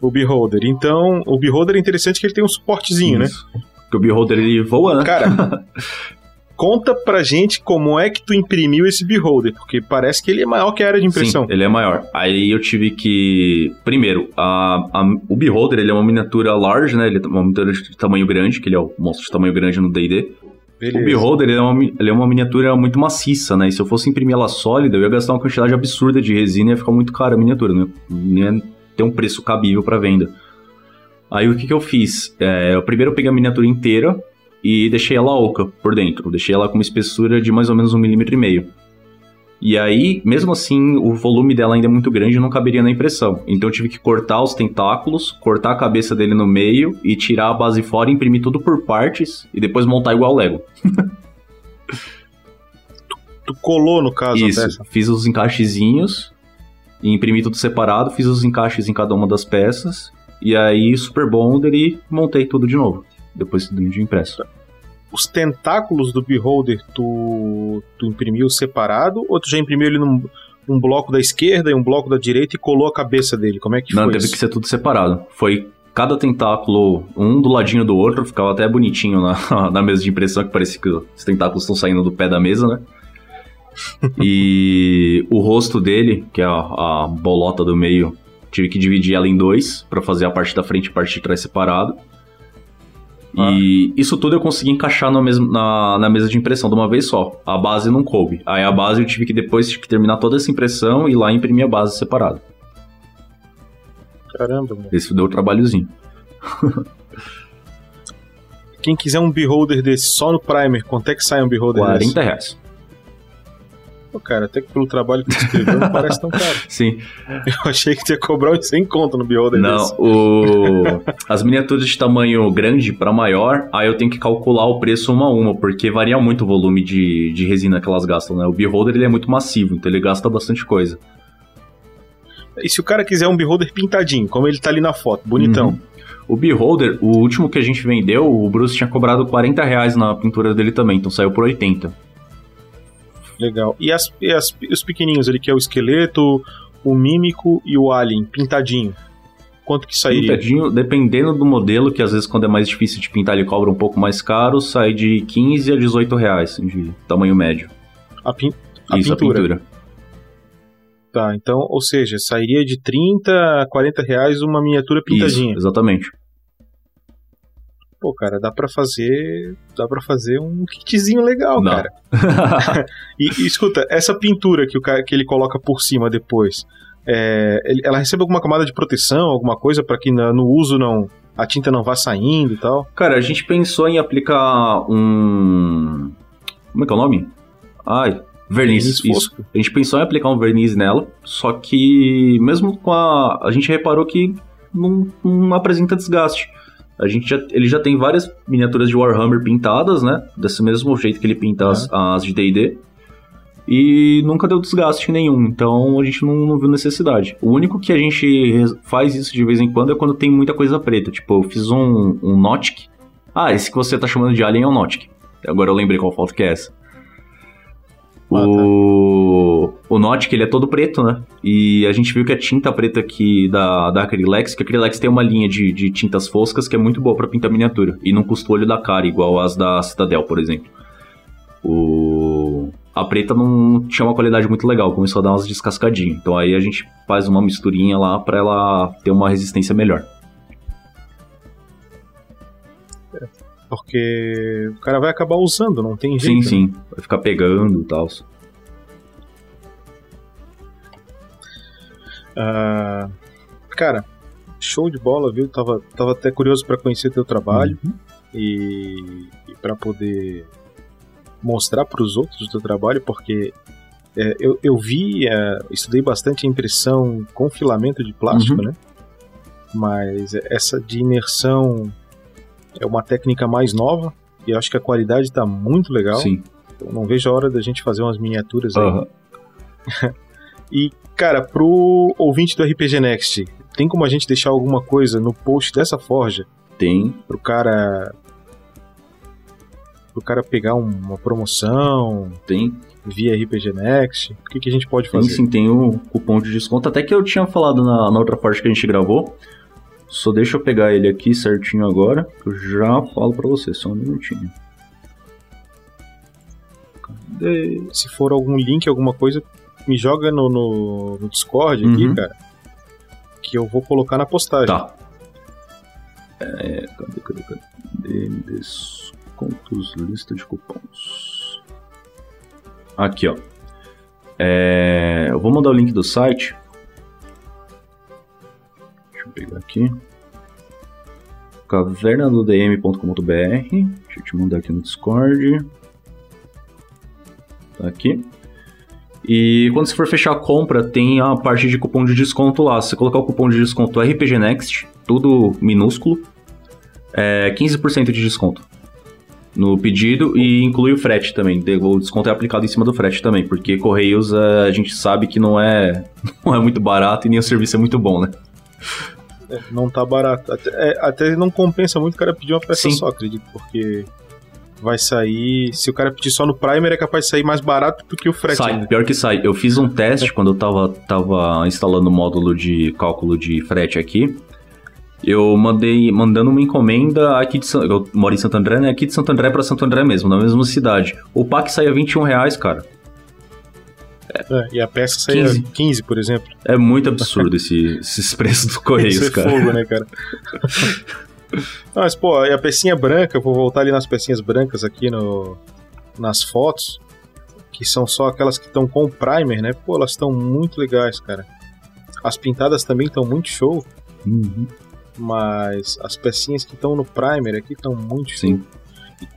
S3: O Beholder. Então, o Beholder é interessante que ele tem um suportezinho, né?
S4: isso. Porque o Beholder ele voa, né?
S3: Cara, [LAUGHS] conta pra gente como é que tu imprimiu esse Beholder, porque parece que ele é maior que a área de impressão.
S4: Sim, ele é maior. Aí eu tive que. Primeiro, a, a- o Beholder ele é uma miniatura large, né? Ele é uma miniatura de tamanho grande, que ele é o monstro de tamanho grande no DD.
S3: Beleza.
S4: O Beholder ele é, uma, ele é uma miniatura muito maciça, né? E se eu fosse imprimir ela sólida, eu ia gastar uma quantidade absurda de resina e ia ficar muito cara a miniatura, né? Ia ter um preço cabível para venda. Aí o que, que eu fiz? É, eu primeiro eu peguei a miniatura inteira e deixei ela oca por dentro. Deixei ela com uma espessura de mais ou menos um milímetro e meio. E aí, mesmo assim, o volume dela ainda é muito grande e não caberia na impressão. Então eu tive que cortar os tentáculos, cortar a cabeça dele no meio e tirar a base fora, imprimir tudo por partes e depois montar igual Lego.
S3: Tu colou, no caso,
S4: Isso,
S3: peça.
S4: fiz os encaixezinhos, e imprimi tudo separado, fiz os encaixes em cada uma das peças, e aí Super Bonder e montei tudo de novo, depois de impresso.
S3: Os tentáculos do Beholder, tu, tu imprimiu separado ou tu já imprimiu ele num, num bloco da esquerda e um bloco da direita e colou a cabeça dele? Como é que
S4: Não,
S3: foi
S4: teve
S3: isso?
S4: que ser tudo separado. Foi cada tentáculo, um do ladinho do outro, ficava até bonitinho na, [LAUGHS] na mesa de impressão, que parecia que os tentáculos estão saindo do pé da mesa, né? [LAUGHS] e o rosto dele, que é a, a bolota do meio, tive que dividir ela em dois pra fazer a parte da frente e a parte de trás separado. E isso tudo eu consegui encaixar na, na, na mesa de impressão de uma vez só. A base não coube. Aí a base eu tive que depois tive que terminar toda essa impressão e ir lá imprimir a base separada.
S3: Caramba, mano.
S4: Esse deu um trabalhozinho.
S3: Quem quiser um Beholder desse só no Primer, quanto é que sai um Beholder
S4: 40
S3: desse?
S4: reais.
S3: Pô, cara, até que pelo trabalho que tu escreveu não parece tão caro. [LAUGHS]
S4: Sim.
S3: Eu achei que tu ia cobrar uns 100 conto no Beholder
S4: Não,
S3: desse.
S4: o... as miniaturas de tamanho grande para maior, aí eu tenho que calcular o preço uma a uma, porque varia muito o volume de, de resina que elas gastam, né? O Beholder ele é muito massivo, então ele gasta bastante coisa.
S3: E se o cara quiser um Beholder pintadinho, como ele tá ali na foto, bonitão.
S4: Uhum. O Beholder, o último que a gente vendeu, o Bruce tinha cobrado 40 reais na pintura dele também, então saiu por 80.
S3: Legal. E, as, e as- os pequenininhos ali, que é o esqueleto, o mímico e o alien, pintadinho. Quanto que sairia?
S4: Pintadinho, dependendo do modelo, que às vezes quando é mais difícil de pintar ele cobra um pouco mais caro, sai de 15 a 18 reais de tamanho médio.
S3: A, pin- a
S4: Isso,
S3: pintura.
S4: a pintura.
S3: Tá, então, ou seja, sairia de 30 a 40 reais uma miniatura pintadinha.
S4: Isso, exatamente.
S3: Pô, cara, dá pra fazer. Dá para fazer um kitzinho legal,
S4: Dá.
S3: cara. [LAUGHS] E, e escuta, essa pintura que, o cara, que ele coloca por cima depois, é, ela recebe alguma camada de proteção, alguma coisa pra que na- no uso não a tinta não vá saindo e tal?
S4: Cara, a gente pensou em aplicar um. Como é que é o nome? Ai, verniz.
S3: Verniz.
S4: A gente pensou em aplicar um verniz nela, só que mesmo com a. A gente reparou que não, não apresenta desgaste. A gente já, ele já tem várias miniaturas de Warhammer pintadas, né? Desse mesmo jeito que ele pinta as, as de DD. E nunca deu desgaste nenhum, então a gente não, não viu necessidade. O único que a gente faz isso de vez em quando é quando tem muita coisa preta. Tipo, eu fiz um, um Nautic. Ah, esse que você tá chamando de Alien é um Nautic. Agora eu lembrei qual foto que é essa.
S3: Ah, tá.
S4: O, o Nautic, ele é todo preto, né? E a gente viu que a tinta preta aqui da, da Acrylex, que a Acrylex tem uma linha de, de tintas foscas que é muito boa pra pintar miniatura. E não custa o olho da cara, igual as da Citadel, por exemplo. O... A preta não tinha uma qualidade muito legal, começou a dar umas descascadinhas. Então aí a gente faz uma misturinha lá pra ela ter uma resistência melhor.
S3: Porque o cara vai acabar usando, não tem
S4: Sim,
S3: jeito. né?
S4: sim. Vai ficar pegando e tal.
S3: Ah, cara, show de bola, viu? Tava, tava até curioso pra conhecer teu trabalho
S4: Uhum.
S3: e, e para poder mostrar para os outros o teu trabalho, porque é, eu, eu vi, é, estudei bastante a impressão com filamento de plástico,
S4: Uhum.
S3: né? Mas essa de imersão é uma técnica mais nova e acho que a qualidade tá muito legal.
S4: Sim.
S3: Eu não vejo a hora da gente fazer umas miniaturas aí.
S4: Aham. [LAUGHS]
S3: E, cara, pro ouvinte do RPG Next, tem como a gente deixar alguma coisa no post dessa forja
S4: Tem.
S3: pro cara. pro cara pegar um- uma promoção
S4: Tem.
S3: via RPG Next? O que, que a gente pode
S4: Tem
S3: fazer?
S4: sim, tem o cupom de desconto. Até que eu tinha falado na, na outra parte que a gente gravou. Só deixa eu pegar ele aqui certinho agora. que Eu já falo pra você, só um minutinho. Cadê?
S3: Se for algum link, alguma coisa, me joga no, no, no Discord aqui,
S4: Uhum.
S3: cara. Que eu vou colocar na postagem.
S4: Tá. É, cadê, cadê, cadê? Descontos, lista de cupons. Aqui, ó. É, eu vou mandar o link do site. Pegar aqui. cavernadodm.com.br Deixa eu te mandar aqui no Discord. Tá aqui. E quando você for fechar a compra, tem a parte de cupom de desconto lá. Se você colocar o cupom de desconto RPG Next, tudo minúsculo, é 15% de desconto no pedido e inclui o frete também. O desconto é aplicado em cima do frete também, porque Correios a gente sabe que não é, [LAUGHS] não é muito barato e nem o serviço é muito bom, né?
S3: É, Não tá barato. Até, é, até não compensa muito o cara pedir uma peça
S4: Sim.
S3: só, acredito, porque vai sair. Se o cara pedir só no Primer, é capaz de sair mais barato do que o frete.
S4: Sai, pior que sai. Eu fiz um teste quando eu tava, tava instalando o módulo de cálculo de frete aqui. Eu mandei mandando uma encomenda aqui de São, eu moro em Santo André, né? Aqui de Santo André pra Santo André mesmo, na mesma cidade. O pack saía 21 reais, cara.
S3: É, e a peça saía
S4: 15.
S3: 15, por exemplo.
S4: É muito absurdo esse, esses preços dos Correios,
S3: Isso é
S4: cara.
S3: fogo, né, cara? [LAUGHS] Mas, pô, e a pecinha branca, eu vou voltar ali nas pecinhas brancas aqui no, nas fotos, que são só aquelas que estão com o primer, né? Pô, elas estão muito legais, cara. As pintadas também estão muito show,
S4: Uhum.
S3: mas as pecinhas que estão no primer aqui estão muito show.
S4: Sim.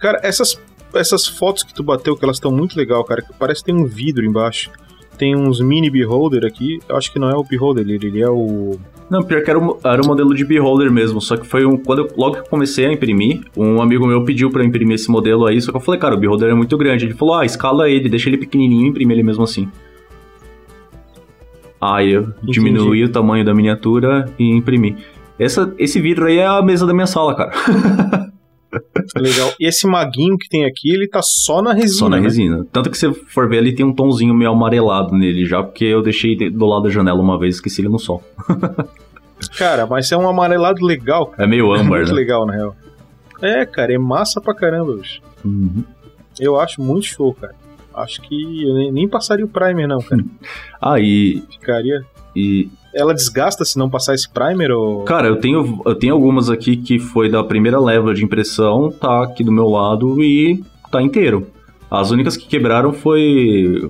S3: Cara, essas, essas fotos que tu bateu, que elas estão muito legal, cara, que parece que tem um vidro embaixo. Tem uns mini beholder aqui. Eu acho que não é o beholder, ele, é o.
S4: Não, pior que era um, era um modelo de beholder mesmo, só que foi um. Quando eu, logo que eu comecei a imprimir, um amigo meu pediu pra eu imprimir esse modelo aí, só que eu falei, cara, o beholder é muito grande. Ele falou, ah, escala ele, deixa ele pequenininho e imprime ele mesmo assim. Aí eu diminuí o tamanho da miniatura e imprimi. Essa, esse vidro aí é a mesa da minha sala, cara. [LAUGHS]
S3: Legal. E esse maguinho que tem aqui, ele tá só na resina.
S4: Só na
S3: né?
S4: resina. Tanto que você for ver ali, tem um tomzinho meio amarelado nele já, porque eu deixei de- do lado da janela uma vez e esqueci ele no sol. [LAUGHS]
S3: Cara, mas é um amarelado legal, cara.
S4: É meio âmbar,
S3: muito
S4: né?
S3: legal, na real. É, cara, é massa pra caramba, bicho.
S4: Uhum.
S3: Eu acho muito show, cara. Acho que eu nem, nem passaria o primer, não, cara. [LAUGHS]
S4: Ah, e,
S3: Ficaria.
S4: e
S3: Ela desgasta se não passar esse primer ou.
S4: Cara, eu tenho, eu tenho algumas aqui que foi da primeira leva de impressão, tá aqui do meu lado e tá inteiro. As únicas que quebraram foi.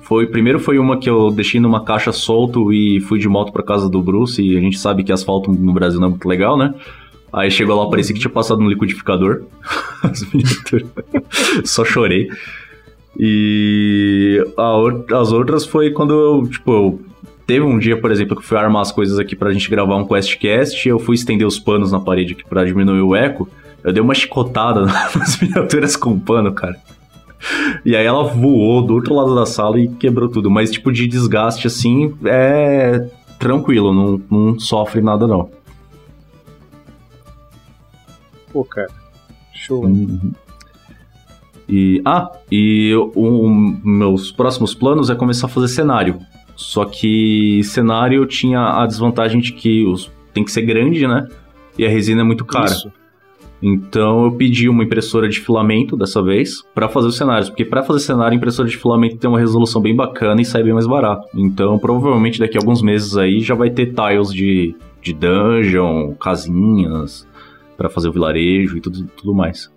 S4: Foi, primeiro foi uma que eu deixei numa caixa solto e fui de moto pra casa do Bruce, e a gente sabe que asfalto no Brasil não é muito legal, né? Aí chegou lá, parecia que tinha passado no liquidificador. [LAUGHS] Só chorei. E a as outras foi quando eu, tipo, eu Teve um dia, por exemplo, que eu fui armar as coisas aqui pra gente gravar um questcast, eu fui estender os panos na parede aqui pra diminuir o eco. Eu dei uma chicotada [LAUGHS] nas miniaturas com pano, cara. E aí ela voou do outro lado da sala e quebrou tudo. Mas tipo de desgaste assim é tranquilo, não, não sofre nada não.
S3: Pô, cara. Show.
S4: Uhum. E ah, e um, meus próximos planos é começar a fazer cenário. Só que cenário tinha a desvantagem de que os, tem que ser grande, né? E a resina é muito cara.
S3: Isso.
S4: Então eu pedi uma impressora de filamento dessa vez para fazer os cenários, porque para fazer cenário, impressora de filamento tem uma resolução bem bacana e sai bem mais barato. Então provavelmente daqui a alguns meses aí já vai ter tiles de, de dungeon, casinhas para fazer o vilarejo e tudo, tudo mais.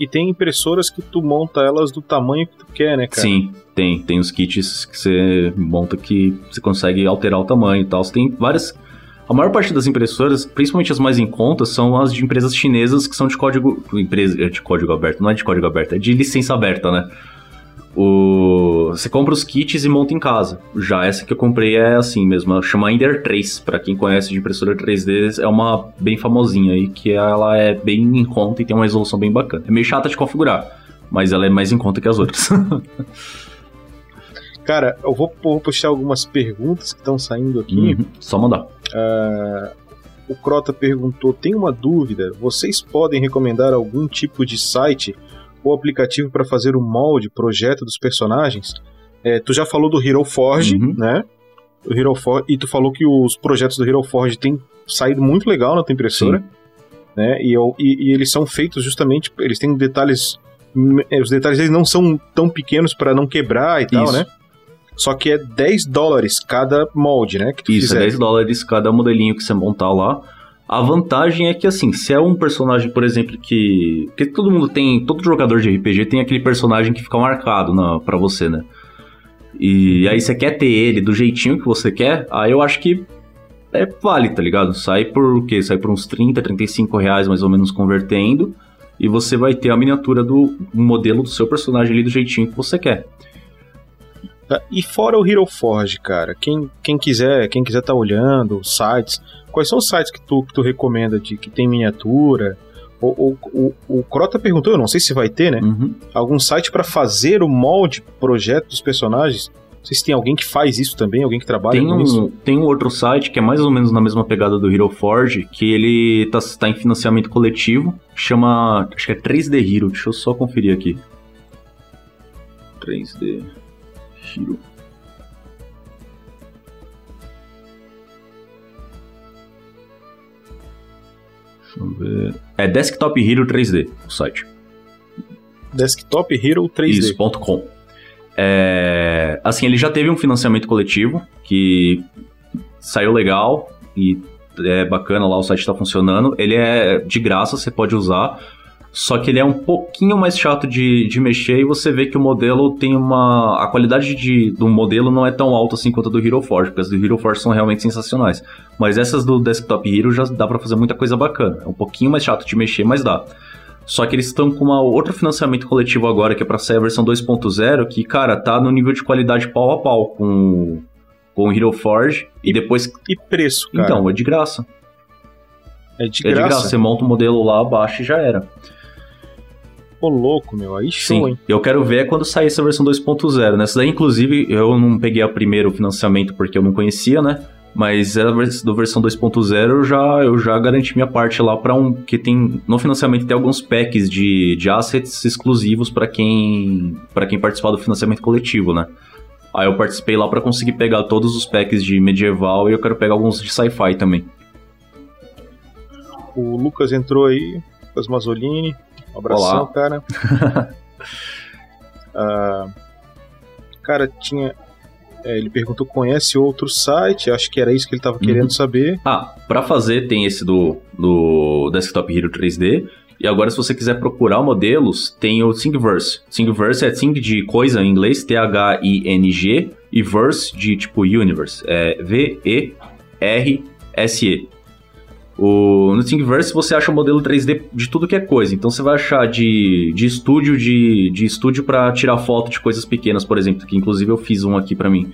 S3: E tem impressoras que tu monta elas do tamanho que tu quer, né, cara?
S4: Sim, tem. Tem os kits que você monta que você consegue alterar o tamanho e tal. Você tem várias. A maior parte das impressoras, principalmente as mais em conta, são as de empresas chinesas que são de código. Empresa de código aberto, não é de código aberto, é de licença aberta, né? O... Você compra os kits e monta em casa. Já essa que eu comprei é assim mesmo, chama Ender 3. Para quem conhece de impressora 3D, é uma bem famosinha aí, que ela é bem em conta e tem uma resolução bem bacana. É meio chata de configurar, mas ela é mais em conta que as outras. [LAUGHS]
S3: Cara, eu vou, vou puxar algumas perguntas que estão saindo aqui.
S4: Uhum, só mandar.
S3: Uh, o Crota perguntou: tem uma dúvida? Vocês podem recomendar algum tipo de site o aplicativo para fazer o molde, projeto dos personagens. É, tu já falou do Hero Forge, uhum. né? O Hero Forge, e tu falou que os projetos do Hero Forge têm saído muito legal na tua impressora. Sim. Né? E, e, e, eles são feitos justamente. Eles têm detalhes. É, os detalhes eles não são tão pequenos para não quebrar e Isso. tal, né? Só que é 10 dólares cada molde, né?
S4: Isso,
S3: fizer.
S4: é 10 dólares cada modelinho que você montar lá. A vantagem é que, assim, se é um personagem, por exemplo, que. Porque todo mundo tem. Todo jogador de RPG tem aquele personagem que fica marcado na, pra você, né? E aí você quer ter ele do jeitinho que você quer, aí eu acho que é vale, tá ligado? Sai por o quê? Sai por uns 30, 35 reais mais ou menos convertendo. E você vai ter a miniatura do modelo do seu personagem ali do jeitinho que você quer.
S3: Tá, e fora o Hero Forge, cara, quem, quem quiser, quem quiser tá olhando, sites, quais são os sites que tu, que tu recomenda de que tem miniatura? O, o, o, o Crota perguntou, eu não sei se vai ter, né?
S4: Uhum.
S3: Algum site para fazer o molde, projeto dos personagens? Não sei se tem alguém que faz isso também, alguém que trabalha
S4: tem
S3: um,
S4: isso. Tem um outro site que é mais ou menos na mesma pegada do Hero Forge, que ele tá, tá em financiamento coletivo, chama, acho que é 3D Hero, deixa eu só conferir aqui. 3D Deixa eu ver. É Desktop Hero 3D, o site.
S3: Desktop Hero 3D.
S4: Isso, ponto .com. É, assim, ele já teve um financiamento coletivo que saiu legal e é bacana lá, o site está funcionando. Ele é de graça, você pode usar. Só que ele é um pouquinho mais chato de, de mexer e você vê que o modelo tem uma. A qualidade de, do modelo não é tão alta assim quanto a do Hero Forge, porque as do Hero Forge são realmente sensacionais. Mas essas do Desktop Hero já dá para fazer muita coisa bacana. É um pouquinho mais chato de mexer, mas dá. Só que eles estão com uma outro financiamento coletivo agora, que é para sair a versão 2.0, que, cara, tá no nível de qualidade pau a pau com, com o Hero Forge. E, depois.
S3: E preço, cara?
S4: Então, é de graça.
S3: É de, é graça. de graça.
S4: Você monta o modelo lá abaixo e já era.
S3: Pô, louco, meu. Aí show, Sim, hein?
S4: Eu quero ver quando sair essa versão 2.0. Nessa daí, inclusive, eu não peguei a primeiro financiamento porque eu não conhecia, né? Mas a do versão 2.0 eu já, eu já garanti minha parte lá para um. Que tem. No financiamento tem alguns packs de, de assets exclusivos para quem. para quem participar do financiamento coletivo, né? Aí eu participei lá para conseguir pegar todos os packs de medieval e eu quero pegar alguns de sci-fi também.
S3: O Lucas entrou aí, Lucas Mazzolini. Um abração, Olá. cara. [LAUGHS] ah, cara, tinha. É, ele perguntou: conhece outro site? Acho que era isso que ele estava querendo uhum. saber.
S4: Ah, para fazer tem esse do, do Desktop Hero 3D. E agora, se você quiser procurar modelos, tem o Thingiverse. Thingiverse é Think de coisa em inglês, T-H-I-N-G, e Verse de tipo Universe, é V-E-R-S-E. O, no Thingiverse você acha o modelo 3D de tudo que é coisa. Então você vai achar de, de estúdio de, de estúdio para tirar foto de coisas pequenas, por exemplo, que inclusive eu fiz um aqui para mim.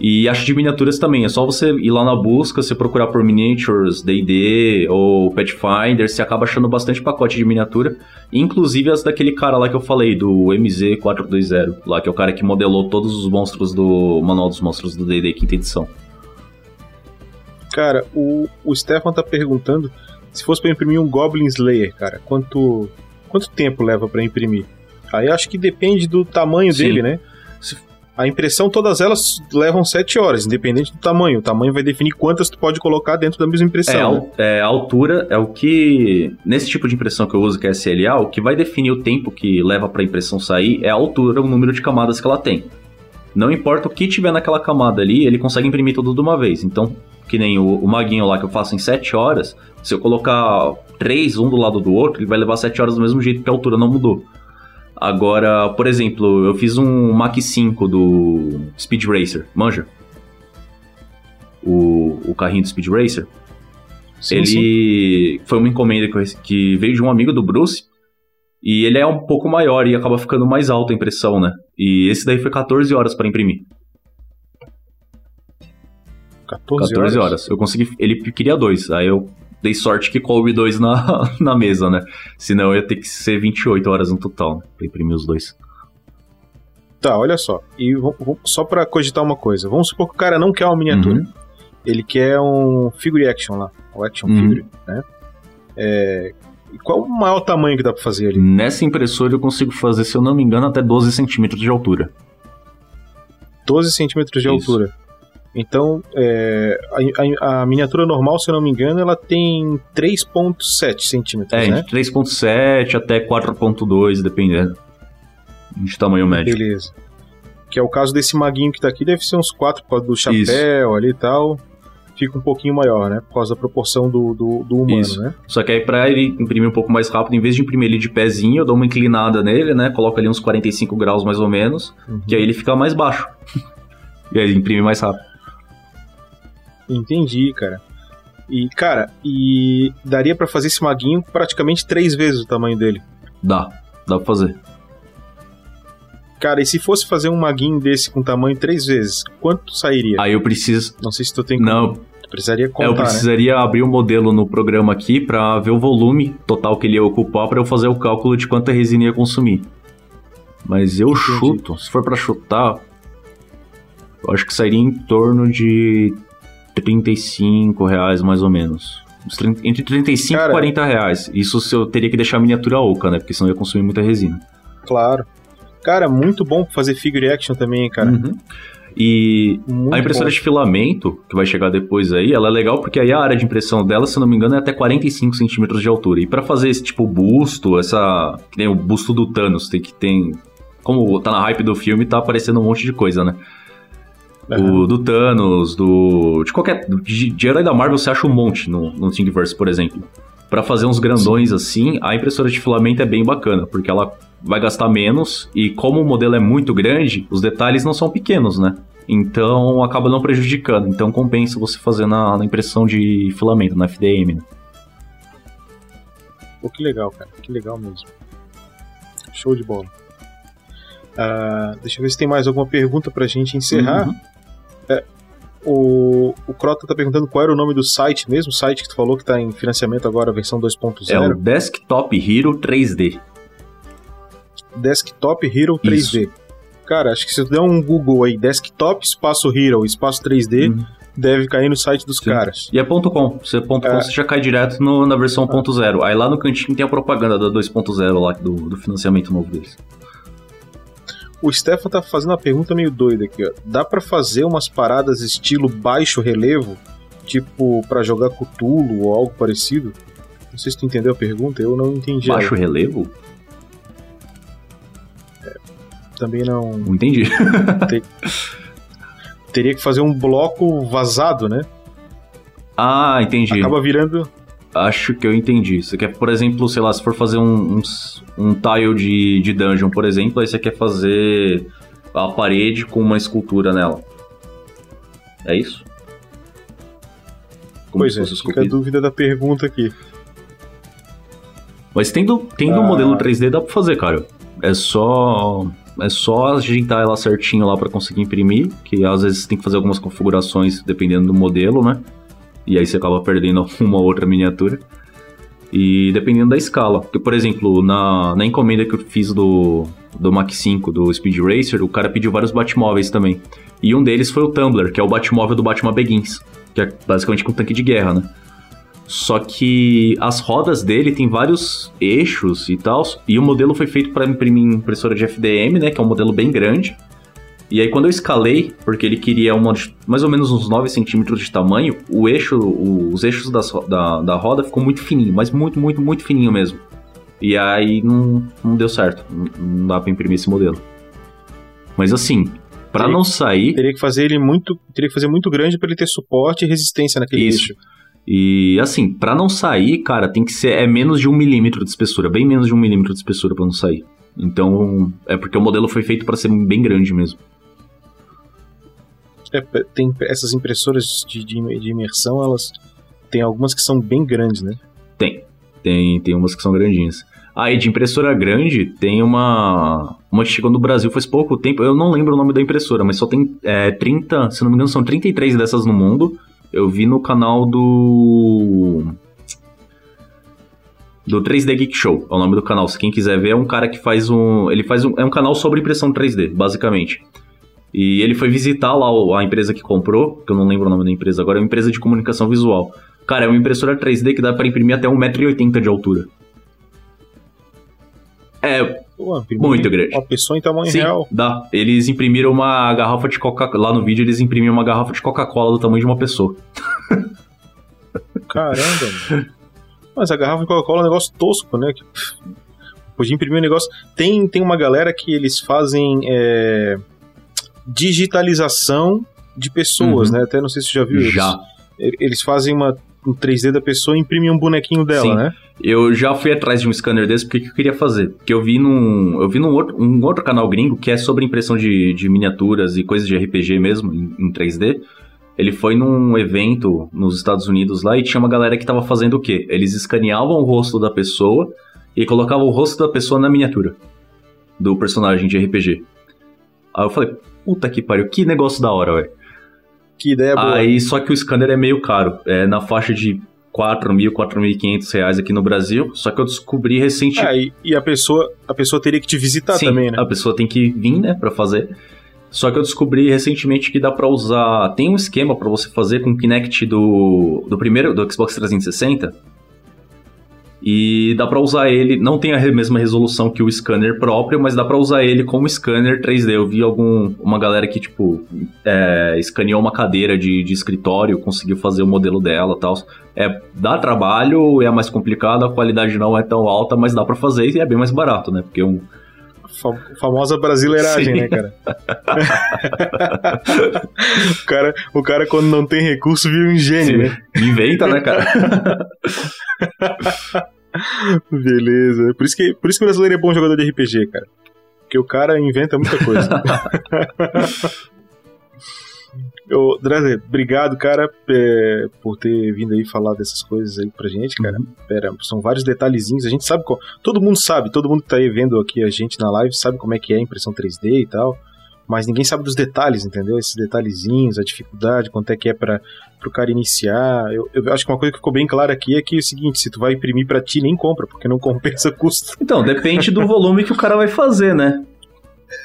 S4: E acho de miniaturas também. É só você ir lá na busca, você procurar por miniatures, D&D ou Pathfinder, você acaba achando bastante pacote de miniatura, inclusive as daquele cara lá que eu falei do MZ420, lá que é o cara que modelou todos os monstros do Manual dos Monstros do D&D quinta edição.
S3: Cara, o, o Stefan tá perguntando se fosse para imprimir um Goblin Slayer, cara, quanto, quanto tempo leva para imprimir? Aí acho que depende do tamanho Sim. dele, né? A impressão, todas elas levam 7 horas, independente do tamanho. O tamanho vai definir quantas tu pode colocar dentro da mesma impressão.
S4: É, né? é, a altura é o que. Nesse tipo de impressão que eu uso, que é SLA, o que vai definir o tempo que leva para a impressão sair é a altura, o número de camadas que ela tem. Não importa o que tiver naquela camada ali, ele consegue imprimir tudo de uma vez. Então, que nem o, o maguinho lá que eu faço em 7 horas, se eu colocar três um do lado do outro, ele vai levar 7 horas do mesmo jeito, porque a altura não mudou. Agora, por exemplo, eu fiz um Mach 5 do Speed Racer, manja? O, o carrinho do Speed Racer.
S3: Sim,
S4: ele
S3: sim.
S4: foi uma encomenda que, que veio de um amigo do Bruce. E ele é um pouco maior e acaba ficando mais alta a impressão, né? E esse daí foi 14 horas pra imprimir.
S3: 14,
S4: 14 horas. Eu consegui. Ele queria dois. Aí eu dei sorte que coube dois na, [LAUGHS] na mesa, né? Senão ia ter que ser 28 horas no total, né? Pra imprimir os dois.
S3: Tá, olha só. E só pra cogitar uma coisa. Vamos supor que o cara não quer uma miniatura.
S4: Uhum.
S3: Ele quer um figure action lá. O action
S4: Uhum.
S3: figure, né? É, qual o maior tamanho que dá pra fazer ali?
S4: Nessa impressora eu consigo fazer, se eu não me engano, até 12 centímetros de altura.
S3: 12 centímetros de
S4: Isso.
S3: altura. Então, é, a, a- miniatura normal, se eu não me engano, ela tem 3.7 centímetros,
S4: É,
S3: né?
S4: entre 3.7 até 4.2, dependendo. De tamanho médio.
S3: Beleza. Que é o caso desse maguinho que tá aqui, deve ser uns 4 por causa do chapéu ali e tal. Fica um pouquinho maior, né? Por causa da proporção do, do, do humano,
S4: Isso.
S3: né?
S4: Só que aí pra ele imprimir um pouco mais rápido, em vez de imprimir ele de pezinho, eu dou uma inclinada nele, né? Coloco ali uns 45 graus mais ou menos,
S3: Uhum.
S4: que aí ele fica mais baixo. [LAUGHS] e aí ele imprime mais rápido.
S3: Entendi, cara. E, cara, e daria pra fazer esse maguinho praticamente três vezes o tamanho dele.
S4: Dá, dá pra fazer.
S3: Cara, e se fosse fazer um maguinho desse com tamanho três vezes, quanto sairia?
S4: Aí eu preciso.
S3: Não sei se tu tem
S4: Não,
S3: Tu precisaria
S4: É, eu
S3: contar, né?
S4: precisaria abrir o modelo no programa aqui pra ver o volume total que ele ia ocupar pra eu fazer o cálculo de quanta resina ia consumir. Mas eu
S3: Entendi.
S4: chuto, se for pra chutar, eu acho que sairia em torno de 35 reais mais ou menos. Entre 35
S3: Cara-
S4: e 40 reais. Isso eu teria que deixar a miniatura oca, né? Porque senão ia consumir muita resina.
S3: Claro. Cara, muito bom fazer figure action também, cara.
S4: Uhum. E
S3: Muito
S4: a impressora
S3: bom.
S4: de filamento, que vai chegar depois aí, ela é legal porque aí a área de impressão dela, se eu não me engano, é até 45 centímetros de altura. E pra fazer esse tipo busto, essa. Que nem o busto do Thanos, tem que ter. Como tá na hype do filme, tá aparecendo um monte de coisa, né?
S3: Aham.
S4: O do Thanos, do. De qualquer. De, de herói da Marvel você acha um monte no, no Thingiverse, por exemplo. Pra fazer uns grandões assim, a impressora de filamento é bem bacana, porque ela vai gastar menos e como o modelo é muito grande, os detalhes não são pequenos, né? Então acaba não prejudicando. Então compensa você fazer na, na impressão de filamento, na FDM. Né?
S3: Pô, que legal, cara. Que legal mesmo. Show de bola. Ah, deixa eu ver se tem mais alguma pergunta pra gente encerrar.
S4: Uhum.
S3: O, o Crota tá perguntando qual era o nome do site mesmo, o site que tu falou que tá em financiamento agora, versão 2.0.
S4: É o Desktop Hero 3D.
S3: Desktop Hero 3D. Cara, acho que se der um Google aí, Desktop Espaço Hero Espaço 3D,
S4: Uhum.
S3: deve cair no site dos
S4: Sim.
S3: caras.
S4: E é ponto .com. Você, ponto
S3: É.
S4: .com, você já cai direto no- na versão 1.0. Aí lá no cantinho tem a propaganda da 2.0 lá, do, do financiamento novo deles.
S3: O Stefan tá fazendo uma pergunta meio doida aqui, ó. Dá pra fazer umas paradas estilo baixo relevo? Tipo, pra jogar Cthulhu ou algo parecido? Não sei se tu entendeu a pergunta, eu não entendi.
S4: Baixo
S3: ela.
S4: relevo?
S3: Também não.
S4: Não entendi. [LAUGHS]
S3: Teria que fazer um bloco vazado, né?
S4: ah, entendi.
S3: Acaba virando.
S4: Acho que eu entendi. Você quer, por exemplo, sei lá, se for fazer um, um, um tile de, de dungeon, por exemplo, aí você quer fazer a parede com uma escultura nela. É isso? Como
S3: pois é, fica a dúvida da pergunta aqui.
S4: Mas tendo, tendo um
S3: Ah.
S4: modelo 3D dá pra fazer, cara. É só. É só ajeitar ela certinho lá pra conseguir imprimir. Que às vezes tem que fazer algumas configurações dependendo do modelo, né? E aí você acaba perdendo [LAUGHS] uma ou outra miniatura. E dependendo da escala. Porque, por exemplo, na, na encomenda que eu fiz do, do Mach 5, do Speed Racer, o cara pediu vários Batmóveis também. E um deles foi o Tumbler, que é o Batmóvel do Batman Begins. Que é basicamente com tanque de guerra, né? Só que as rodas dele tem vários eixos e tal. E o modelo foi feito para imprimir em impressora de FDM, né? Que é um modelo bem grande. E aí quando eu escalei, porque ele queria uma, mais ou menos uns 9 centímetros de tamanho, o eixo, o- os eixos das da, da roda ficou muito fininho, mas muito, muito, muito fininho mesmo. E aí não, não deu certo. Não, não dá pra imprimir esse modelo. Mas assim, Pra
S3: Teria-
S4: não sair,
S3: Teria que fazer ele muito. Teria que fazer muito grande pra ele ter suporte e resistência naquele
S4: Isso.
S3: eixo.
S4: E assim, pra não sair, cara, tem que ser é menos de um milímetro de espessura, bem menos de um milímetro de espessura pra não sair. Então, é porque o modelo foi feito pra ser bem grande mesmo.
S3: É, tem essas impressoras de, de, de imersão, elas. Tem algumas que são bem grandes, né?
S4: Tem, tem, tem umas que são grandinhas. Ah, e de impressora grande, tem uma. Uma que chegou no Brasil faz pouco tempo. Eu não lembro o nome da impressora, mas só tem é, 30, se não me engano, são 33 dessas no mundo. Eu vi no canal do. Do 3D Geek Show, é o nome do canal. Se quem quiser ver, é um cara que faz um. Ele faz um. É um canal sobre impressão 3D, basicamente. E ele foi visitar lá a empresa que comprou, que eu não lembro o nome da empresa agora, é uma empresa de comunicação visual. Cara, é uma impressora 3D que dá pra imprimir até 1,80m de altura. É,
S3: Pô,
S4: Muito grande.
S3: Uma pessoa em tamanho
S4: sim,
S3: real.
S4: dá. Eles imprimiram uma garrafa de Coca-Cola. Lá no vídeo eles imprimiram uma garrafa de Coca-Cola do tamanho de uma pessoa.
S3: Caramba, mano. Mas a garrafa de Coca-Cola é um negócio tosco, né? Que, Podia imprimir um negócio. Tem, tem uma galera que eles fazem é, digitalização de pessoas,
S4: Uhum.
S3: né? Até não sei se você já viu.
S4: Já.
S3: eles fazem uma, um 3D da pessoa e imprimem um bonequinho dela,
S4: Sim.
S3: né?
S4: Eu já fui atrás de um scanner desse porque que eu queria fazer. Porque eu vi num. Eu vi num outro, um outro canal gringo que é sobre impressão de, de miniaturas e coisas de RPG mesmo, em, em 3D. Ele foi num evento nos Estados Unidos lá e tinha uma galera que tava fazendo o quê? Eles escaneavam o rosto da pessoa e colocavam o rosto da pessoa na miniatura do personagem de RPG. Aí eu falei, puta que pariu, que negócio da hora, velho.
S3: Que ideia boa.
S4: Aí, só que o scanner é meio caro. É na faixa de 4 mil, 4.500 reais aqui no Brasil. Só que eu descobri recentemente.
S3: Ah, e, e a pessoa a pessoa teria que te visitar
S4: Sim,
S3: também, né?
S4: a pessoa tem que vir, né, pra fazer. Só que eu descobri recentemente que dá pra usar. Tem um esquema pra você fazer com o Kinect do, do primeiro, do Xbox 360. E dá pra usar ele, não tem a mesma resolução que o scanner próprio, mas dá pra usar ele como scanner 3D. Eu vi algum, uma galera que, tipo, é, escaneou uma cadeira de, de escritório, conseguiu fazer o modelo dela tal. É, dá trabalho, é mais complicado, a qualidade não é tão alta, mas dá pra fazer e é bem mais barato, né? Porque um,
S3: famosa brasileiragem,
S4: Sim.
S3: né, cara? [LAUGHS] o cara? O cara, quando não tem recurso, vira um gênio, né?
S4: inventa, né, cara? [LAUGHS]
S3: Beleza. Por isso, que, por isso que o brasileiro é bom jogador de RPG, cara. Porque o cara inventa muita coisa. [LAUGHS] Ô, Drazer, obrigado, cara, é, por ter vindo aí falar dessas coisas aí pra gente, cara. Pera, são vários detalhezinhos. A gente sabe. qual- todo mundo sabe, todo mundo que tá aí vendo aqui a gente na live sabe como é que é a impressão 3D e tal. Mas ninguém sabe dos detalhes, entendeu? Esses detalhezinhos, a dificuldade, quanto é que é para pro cara iniciar. Eu, eu acho que uma coisa que ficou bem clara aqui é que é o seguinte: se tu vai imprimir pra ti, nem compra, porque não [LAUGHS] compensa custo.
S4: Então, depende do volume que o cara vai fazer, né?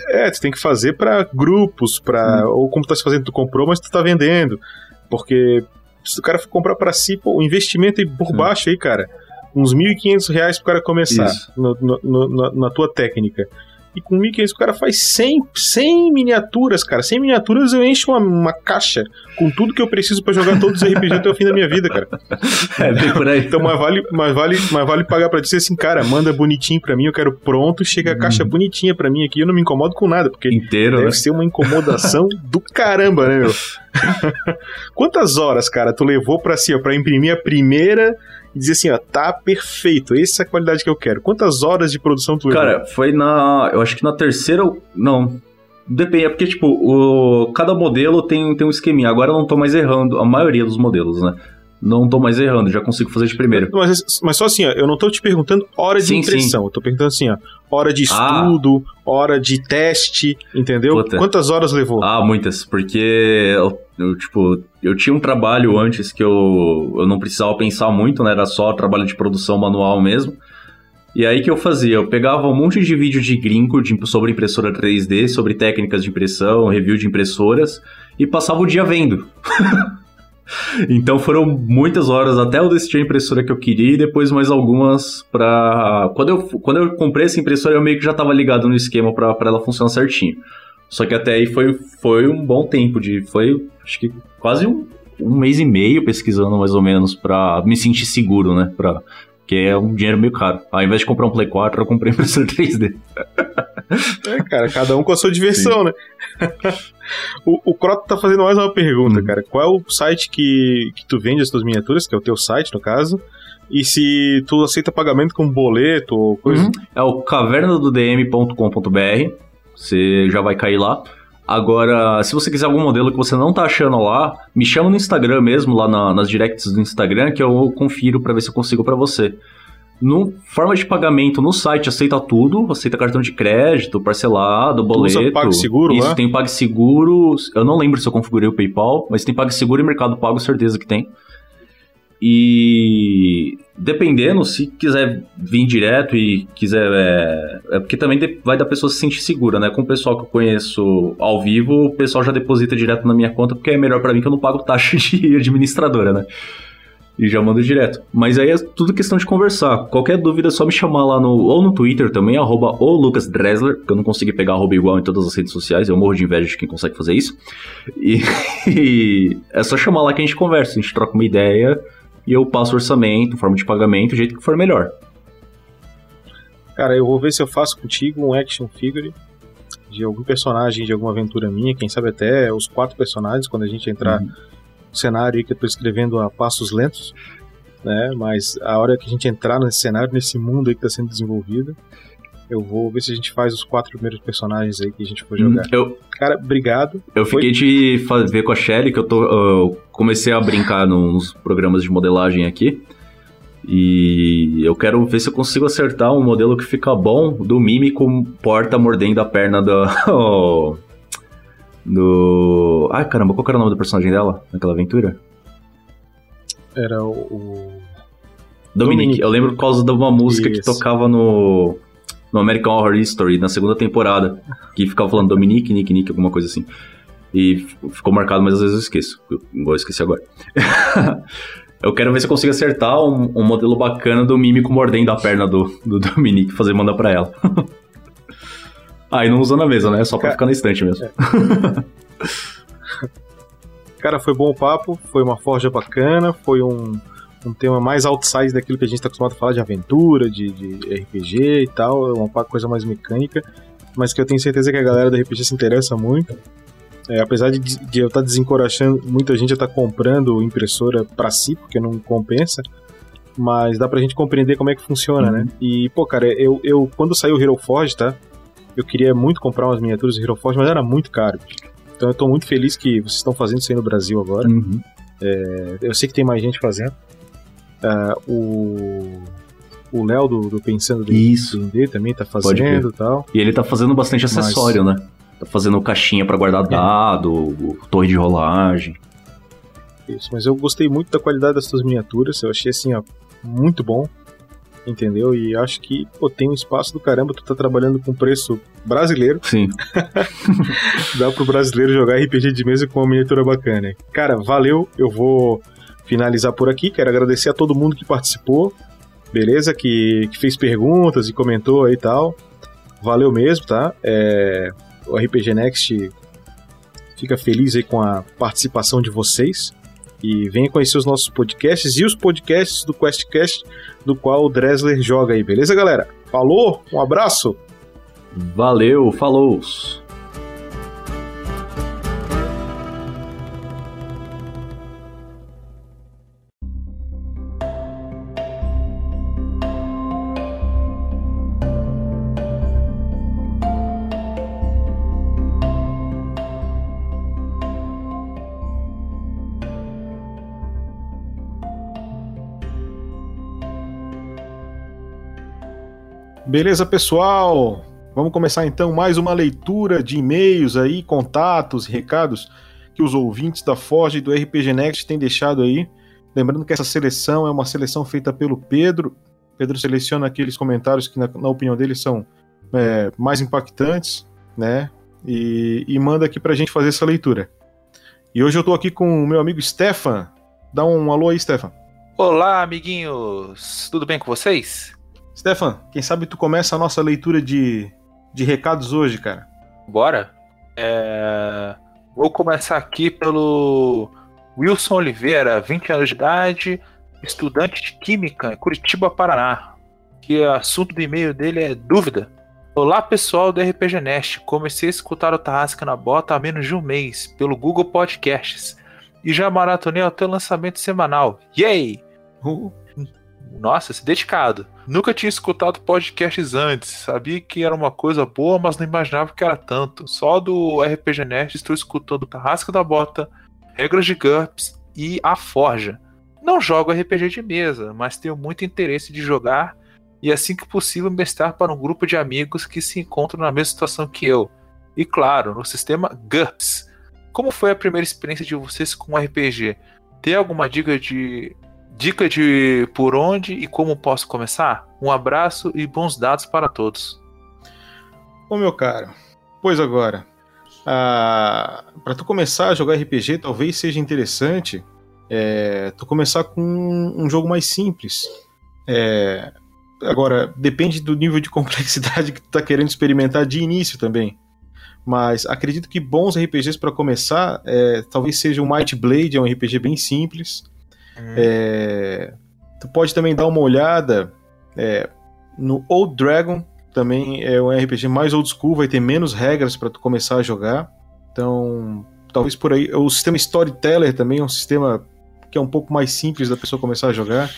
S3: É, tu tem que fazer pra grupos, para ou como tu tá se fazendo, tu comprou, mas tu tá vendendo. Porque se o cara for comprar pra si, pô, o investimento aí por
S4: Sim.
S3: baixo aí, cara, uns 1.500 reais pro cara começar no- no- no- na tua técnica. E com 1.500 o cara faz 100, 100 miniaturas, cara. 100 miniaturas eu encho uma, uma caixa com tudo que eu preciso pra jogar todos os RPG até o fim da minha vida, cara.
S4: É, bem por aí.
S3: Então, mas vale, mas vale, mas vale pagar pra dizer assim, cara, manda bonitinho pra mim, eu quero pronto, chega a caixa bonitinha pra mim aqui, eu não me incomodo com nada, porque
S4: inteiro, né?
S3: deve ser uma incomodação [LAUGHS] do caramba, né, meu? [LAUGHS] Quantas horas, cara, tu levou pra assim, ó, pra imprimir a primeira e dizer assim, ó, tá perfeito, essa é a qualidade que eu quero. Quantas horas de produção tu?
S4: Cara, foi na. Eu acho que na terceira. Não. Depende, é porque, tipo, o, cada modelo tem, tem um esqueminha. Agora eu não tô mais errando, a maioria dos modelos, né? Não tô mais errando, já consigo fazer de primeira.
S3: Mas, mas só assim, ó, eu não tô te perguntando hora de
S4: Sim,
S3: impressão, eu tô perguntando assim, ó, hora de
S4: Ah.
S3: estudo, hora de teste, entendeu?
S4: Puta.
S3: Quantas horas levou?
S4: Ah, muitas, porque eu, eu, tipo, eu tinha um trabalho antes que eu, eu não precisava pensar muito, né? Era só trabalho de produção manual mesmo. E aí que eu fazia? Eu pegava um monte de vídeo de gringo de- sobre impressora 3D, sobre técnicas de impressão, review de impressoras, e passava o dia vendo. [LAUGHS] então foram muitas horas até eu decidir a impressora que eu queria e depois mais algumas pra. Quando eu, quando eu comprei essa impressora, eu meio que já tava ligado no esquema pra ela funcionar certinho. Só que até aí foi, foi um bom tempo de. Foi acho que quase um, um mês e meio pesquisando mais ou menos pra me sentir seguro, né? Pra, Que é um dinheiro meio caro. Ao invés de comprar um Play 4, eu comprei impressora 3D. [LAUGHS]
S3: É, cara, cada um com a sua diversão, Sim. né? [LAUGHS] o, o Croto tá fazendo mais uma pergunta, hum. cara. Qual é o site que, que tu vende as tuas miniaturas, que é o teu site, no caso? E se tu aceita pagamento com boleto ou coisa? Uhum.
S4: É o cavernadodm.com.br. Você já vai cair lá. Agora, se você quiser algum modelo que você não tá achando lá, me chama no Instagram mesmo, lá na, nas directs do Instagram, que eu confiro para ver se eu consigo para você. No forma de pagamento no site aceita tudo, aceita cartão de crédito, parcelado, boleto. Tu usa
S3: PagSeguro,
S4: Isso,
S3: né?
S4: tem PagSeguro. Eu não lembro se eu configurei o PayPal, mas tem PagSeguro e Mercado Pago, certeza que tem. E dependendo, se quiser vir direto e quiser. É, é porque também vai da pessoa se sentir segura, né? Com o pessoal que eu conheço ao vivo, o pessoal já deposita direto na minha conta, porque é melhor para mim que eu não pago taxa [LAUGHS] de administradora, né? E já mando direto. Mas aí é tudo questão de conversar. Qualquer dúvida é só me chamar lá no. Ou no Twitter também, arroba o Lucas Dressler, que eu não consegui pegar arroba igual em todas as redes sociais. Eu morro de inveja de quem consegue fazer isso. E, e [LAUGHS] é só chamar lá que a gente conversa, a gente troca uma ideia e eu passo orçamento, forma de pagamento, o jeito que for melhor.
S3: Cara, eu vou ver se eu faço contigo um action figure de algum personagem de alguma aventura minha, quem sabe até os quatro personagens quando a gente entrar uhum. no cenário aí que eu tô escrevendo a passos lentos, né? Mas a hora que a gente entrar nesse cenário, nesse mundo aí que tá sendo desenvolvido, eu vou ver se a gente faz os quatro primeiros personagens aí que a gente for jogar.
S4: Eu,
S3: Cara, obrigado.
S4: Eu Foi? fiquei de ver com a Shelly, que eu tô. Eu comecei a brincar nos programas de modelagem aqui. E eu quero ver se eu consigo acertar um modelo que fica bom do Mimi com porta mordendo a perna do. [LAUGHS] do. Ai caramba, qual era o nome do personagem dela naquela aventura?
S3: Era o.
S4: Dominique. Dominique. Eu lembro por causa de uma música Isso. que tocava no no American Horror History, na segunda temporada, que ficava falando Dominique, Nick, Nick, alguma coisa assim. E ficou marcado, mas às vezes eu esqueço. Eu vou esquecer agora. [LAUGHS] eu quero ver se eu consigo acertar um, um, modelo bacana do mímico mordendo a perna do, do Dominique, fazer mandar pra ela. [LAUGHS] Aí ah, não usa na mesa, né? Só pra Cara, ficar na estante mesmo. É. [LAUGHS]
S3: Cara, foi bom o papo, foi uma forja bacana, foi um, um tema mais outside daquilo que a gente está acostumado a falar de aventura, de, de RPG e tal, é uma coisa mais mecânica, mas que eu tenho certeza que a galera do RPG se interessa muito. É, apesar de, de eu estar tá desencorajando muita gente a estar tá comprando impressora para si, porque não compensa, mas dá pra gente compreender como é que funciona, né? uhum. né? E, pô, cara, eu, eu quando saiu o Hero Forge, tá? Eu queria muito comprar umas miniaturas do Hero Forge, mas era muito caro. Então eu tô muito feliz que vocês estão fazendo isso aí no Brasil agora. Uhum. É, eu sei que tem mais gente fazendo. Uh, o o Léo do, do, Pensando
S4: Isso.
S3: D também tá fazendo e tal.
S4: E ele tá fazendo bastante acessório, Mas... né? Tá fazendo caixinha para guardar é. dado, torre de rolagem.
S3: Isso, mas eu gostei muito da qualidade das suas miniaturas, eu achei assim, ó, muito bom. Entendeu? E acho que pô, tem um espaço do caramba, tu tá trabalhando com preço brasileiro.
S4: Sim. [LAUGHS]
S3: Dá pro brasileiro jogar RPG de mesa com uma miniatura bacana. Cara, valeu, eu vou finalizar por aqui. Quero agradecer a todo mundo que participou, beleza? Que, que fez perguntas e comentou aí e tal. Valeu mesmo, tá? É, o RPG Next fica feliz aí com a participação de vocês. E venha conhecer os nossos podcasts e os podcasts do QuestCast, do qual o Dresler joga aí, beleza, galera? Falou, um abraço!
S4: Valeu, falou!
S3: Beleza, pessoal? Vamos começar então mais uma leitura de e-mails aí, contatos, recados que os ouvintes da Forge e do RPG Next têm deixado aí. Lembrando que essa seleção é uma seleção feita pelo Pedro. Pedro seleciona aqueles comentários que, na, na opinião dele, são é, mais impactantes, né? E, e manda aqui pra gente fazer essa leitura. E hoje eu tô aqui com o meu amigo Stefan. Dá um alô aí, Stefan.
S5: Olá, amiguinhos. Tudo bem com vocês?
S3: Stefan, quem sabe tu começa a nossa leitura de, de recados hoje, cara?
S5: Bora. É... Vou começar aqui pelo Wilson Oliveira, 20 anos de idade, estudante de Química em Curitiba, Paraná. Que o assunto do e-mail dele é dúvida. Olá pessoal do RPG Nest, comecei a escutar o Tarrasca na Bota há menos de um mês, pelo Google Podcasts, e já maratonei até o lançamento semanal. Yay!
S3: Uh,
S5: Nossa, esse dedicado. Nunca tinha escutado podcasts antes. Sabia que era uma coisa boa, mas não imaginava que era tanto. Só do RPG Nerd estou escutando Carrasca da Bota, Regras de GURPS e A Forja. Não jogo RPG de mesa, mas tenho muito interesse de jogar e assim que possível mestrar para um grupo de amigos que se encontram na mesma situação que eu. E claro, no sistema GURPS. Como foi a primeira experiência de vocês com RPG? Tem alguma dica de Dica de por onde e como posso começar? Um abraço e bons dados para todos.
S3: Ô meu caro, pois agora, ah, para tu começar a jogar RPG, talvez seja interessante é, tu começar com um jogo mais simples. É, agora, depende do nível de [LAUGHS] complexidade que tu tá querendo experimentar de início também. Mas acredito que bons RPGs para começar, é, talvez seja o Might Blade, é um RPG bem simples. É, tu pode também dar uma olhada é, no Old Dragon, também é um RPG mais old school, vai ter menos regras para tu começar a jogar. Então, talvez por aí. O sistema Storyteller também é um sistema que é um pouco mais simples da pessoa começar a jogar.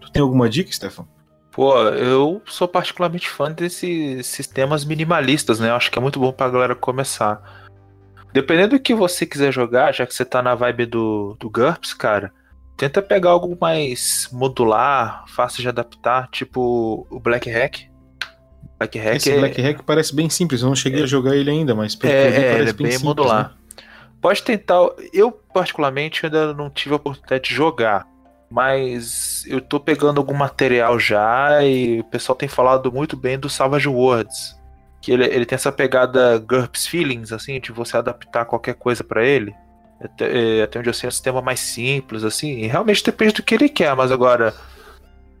S3: Tu tem alguma dica, Stefan?
S5: Pô, eu sou particularmente fã desses sistemas minimalistas, né? Eu acho que é muito bom pra galera começar. Dependendo do que você quiser jogar, já que você tá na vibe do, do GURPS, cara, tenta pegar algo mais modular, fácil de adaptar, tipo o Black Hack. Black Hack
S3: Esse
S5: é,
S3: Black Hack parece bem simples, eu não cheguei a jogar ele ainda, mas pelo que eu vi,
S5: é, é,
S3: parece
S5: ele é bem
S3: simples,
S5: modular.
S3: né?
S5: Pode tentar. Eu, particularmente, ainda não tive a oportunidade de jogar. Mas eu tô pegando algum material já e o pessoal tem falado muito bem do Savage Worlds. Que ele, ele tem essa pegada GURPS Feelings, assim, de você adaptar qualquer coisa pra ele. Até, é, até onde eu sei é um sistema mais simples, assim. Realmente depende do que ele quer, mas agora.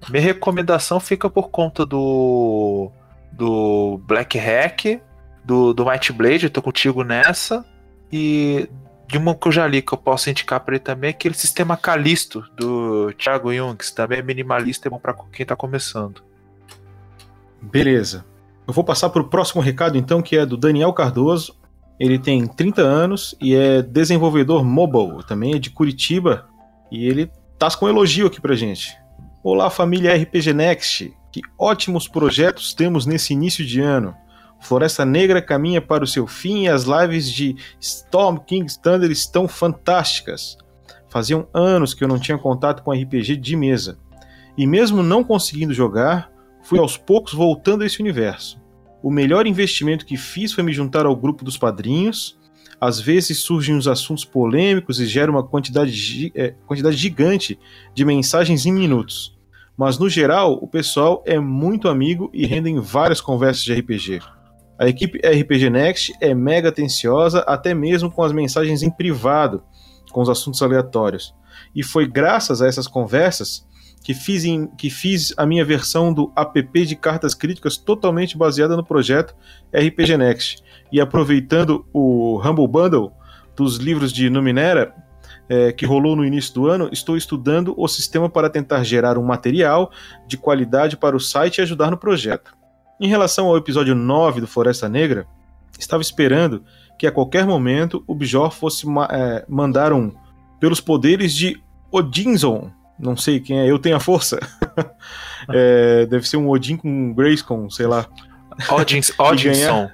S5: Minha recomendação fica por conta do. Do Black Hack, do, do Might Blade, eu tô contigo nessa. E de uma que eu já li que eu posso indicar pra ele também é aquele sistema Calisto do Thiago Jung, que também é minimalista e é bom pra quem tá começando.
S3: Beleza. Eu vou passar para o próximo recado, então, que é do Daniel Cardoso. Ele tem 30 anos e é desenvolvedor mobile, também é de Curitiba. E ele tá com um elogio aqui pra gente. Olá, família RPG Next. Que ótimos projetos temos nesse início de ano. Floresta Negra caminha para o seu fim e as lives de Storm King's Thunder estão fantásticas. Faziam anos que eu não tinha contato com RPG de mesa. E mesmo não conseguindo jogar, fui aos poucos voltando a esse universo. O melhor investimento que fiz foi me juntar ao grupo dos padrinhos. Às vezes surgem uns assuntos polêmicos e gera uma quantidade, é, quantidade gigante de mensagens em minutos. Mas no geral, o pessoal é muito amigo e rendem várias conversas de RPG. A equipe RPG Next é mega atenciosa, até mesmo com as mensagens em privado, com os assuntos aleatórios. E foi graças a essas conversas que fiz, em- que fiz a minha versão do app de cartas críticas totalmente baseada no projeto RPG Next. E aproveitando o Humble Bundle dos livros de Numenera, eh, que rolou no início do ano, estou estudando o sistema para tentar gerar um material de qualidade para o site e ajudar no projeto. Em relação ao episódio 9 do Floresta Negra, estava esperando que a qualquer momento o Bijor fosse eh, mandar um pelos poderes de Odinson. Não sei quem é, eu tenho a força. [LAUGHS] É, deve ser um Odin com Grayskull, sei lá.
S5: Odins, [LAUGHS]
S3: ganhar-
S5: Odinson.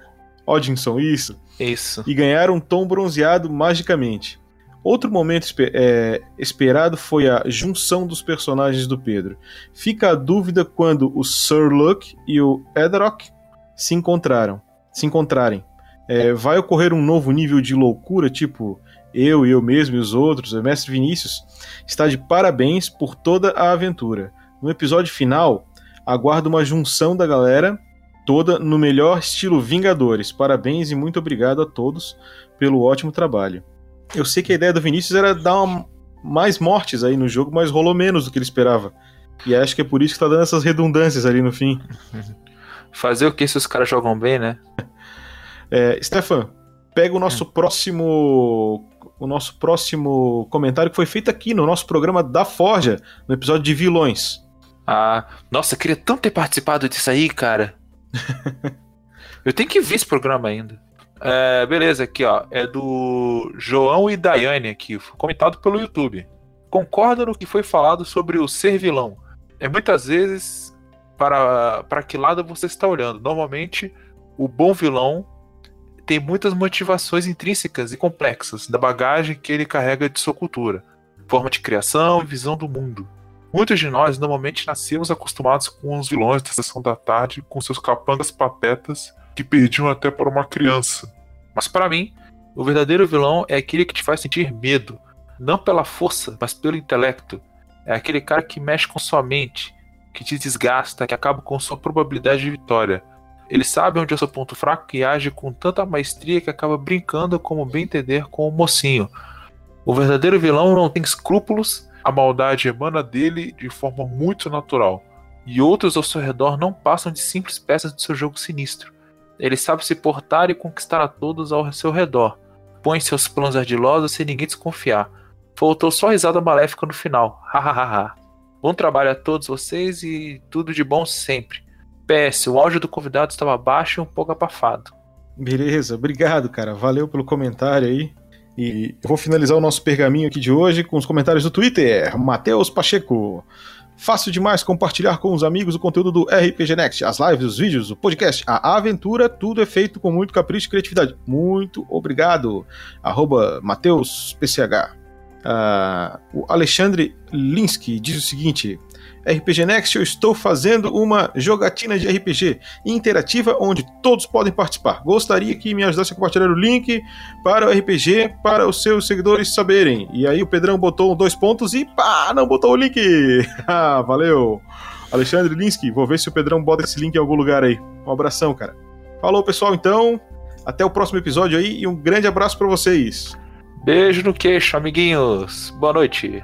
S3: Odinson, isso.
S5: Isso.
S3: E ganhar um tom bronzeado magicamente. Outro momento é, esperado foi a junção dos personagens do Pedro. Fica a dúvida quando o Sir Luke e o Edrock se encontraram, se encontrarem. É, vai ocorrer um novo nível de loucura, tipo eu e eu mesmo e os outros. O mestre Vinícius está de parabéns por toda a aventura. No episódio final, aguardo uma junção da galera toda no melhor estilo Vingadores. Parabéns e muito obrigado a todos pelo ótimo trabalho. Eu sei que a ideia do Vinícius era dar uma- mais mortes aí no jogo, mas rolou menos do que ele esperava. E acho que é por isso que tá dando essas redundâncias ali no fim. [LAUGHS]
S5: Fazer o que se os caras jogam bem, né? [LAUGHS]
S3: É, Stefan, pega o nosso próximo o nosso próximo comentário que foi feito aqui no nosso programa da Forja, no episódio de vilões.
S5: Ah, nossa, queria tanto ter participado disso aí, cara. [LAUGHS] eu tenho que ver esse programa ainda. É, beleza, aqui ó, é do João e Daiane aqui, comentado pelo YouTube. Concorda no que foi falado sobre o ser vilão? É muitas vezes para, para que lado você está olhando. Normalmente, o bom vilão tem muitas motivações intrínsecas e complexas da bagagem que ele carrega de sua cultura, forma de criação e visão do mundo. Muitos de nós normalmente nascemos acostumados com os vilões da sessão da tarde, com seus capangas patetas que perdiam até para uma criança. Mas para mim, o verdadeiro vilão é aquele que te faz sentir medo, não pela força, mas pelo intelecto. É aquele cara que mexe com sua mente, que te desgasta, que acaba com sua probabilidade de vitória. Ele sabe onde é seu ponto fraco e age com tanta maestria que acaba brincando como bem entender com o mocinho. O verdadeiro vilão não tem escrúpulos, a maldade emana dele de forma muito natural. E outros ao seu redor não passam de simples peças do seu jogo sinistro. Ele sabe se portar e conquistar a todos ao seu redor. Põe seus planos ardilosos sem ninguém desconfiar. Faltou só risada maléfica no final. Hahaha. bom trabalho a todos vocês e tudo de bom sempre. PS, o áudio do convidado estava baixo e um pouco abafado.
S3: Beleza, obrigado, cara. Valeu pelo comentário aí. E eu vou finalizar o nosso pergaminho aqui de hoje com os comentários do Twitter. Matheus Pacheco. Fácil demais compartilhar com os amigos o conteúdo do RPG Next, as lives, os vídeos, o podcast, a aventura, tudo é feito com muito capricho e criatividade. Muito obrigado. Arroba PCH. Uh, o Alexandre Linsky diz o seguinte: RPG Next, eu estou fazendo uma jogatina de RPG interativa onde todos podem participar. Gostaria que me ajudasse a compartilhar o link para o RPG para os seus seguidores saberem. E aí o Pedrão botou dois pontos e pá, não botou o link. [LAUGHS] ah, valeu. Alexandre Linsky, vou ver se o Pedrão bota esse link em algum lugar aí. Um abração, cara. Falou, pessoal, então. Até o próximo episódio aí e um grande abraço para vocês.
S5: Beijo no queixo, amiguinhos. Boa noite.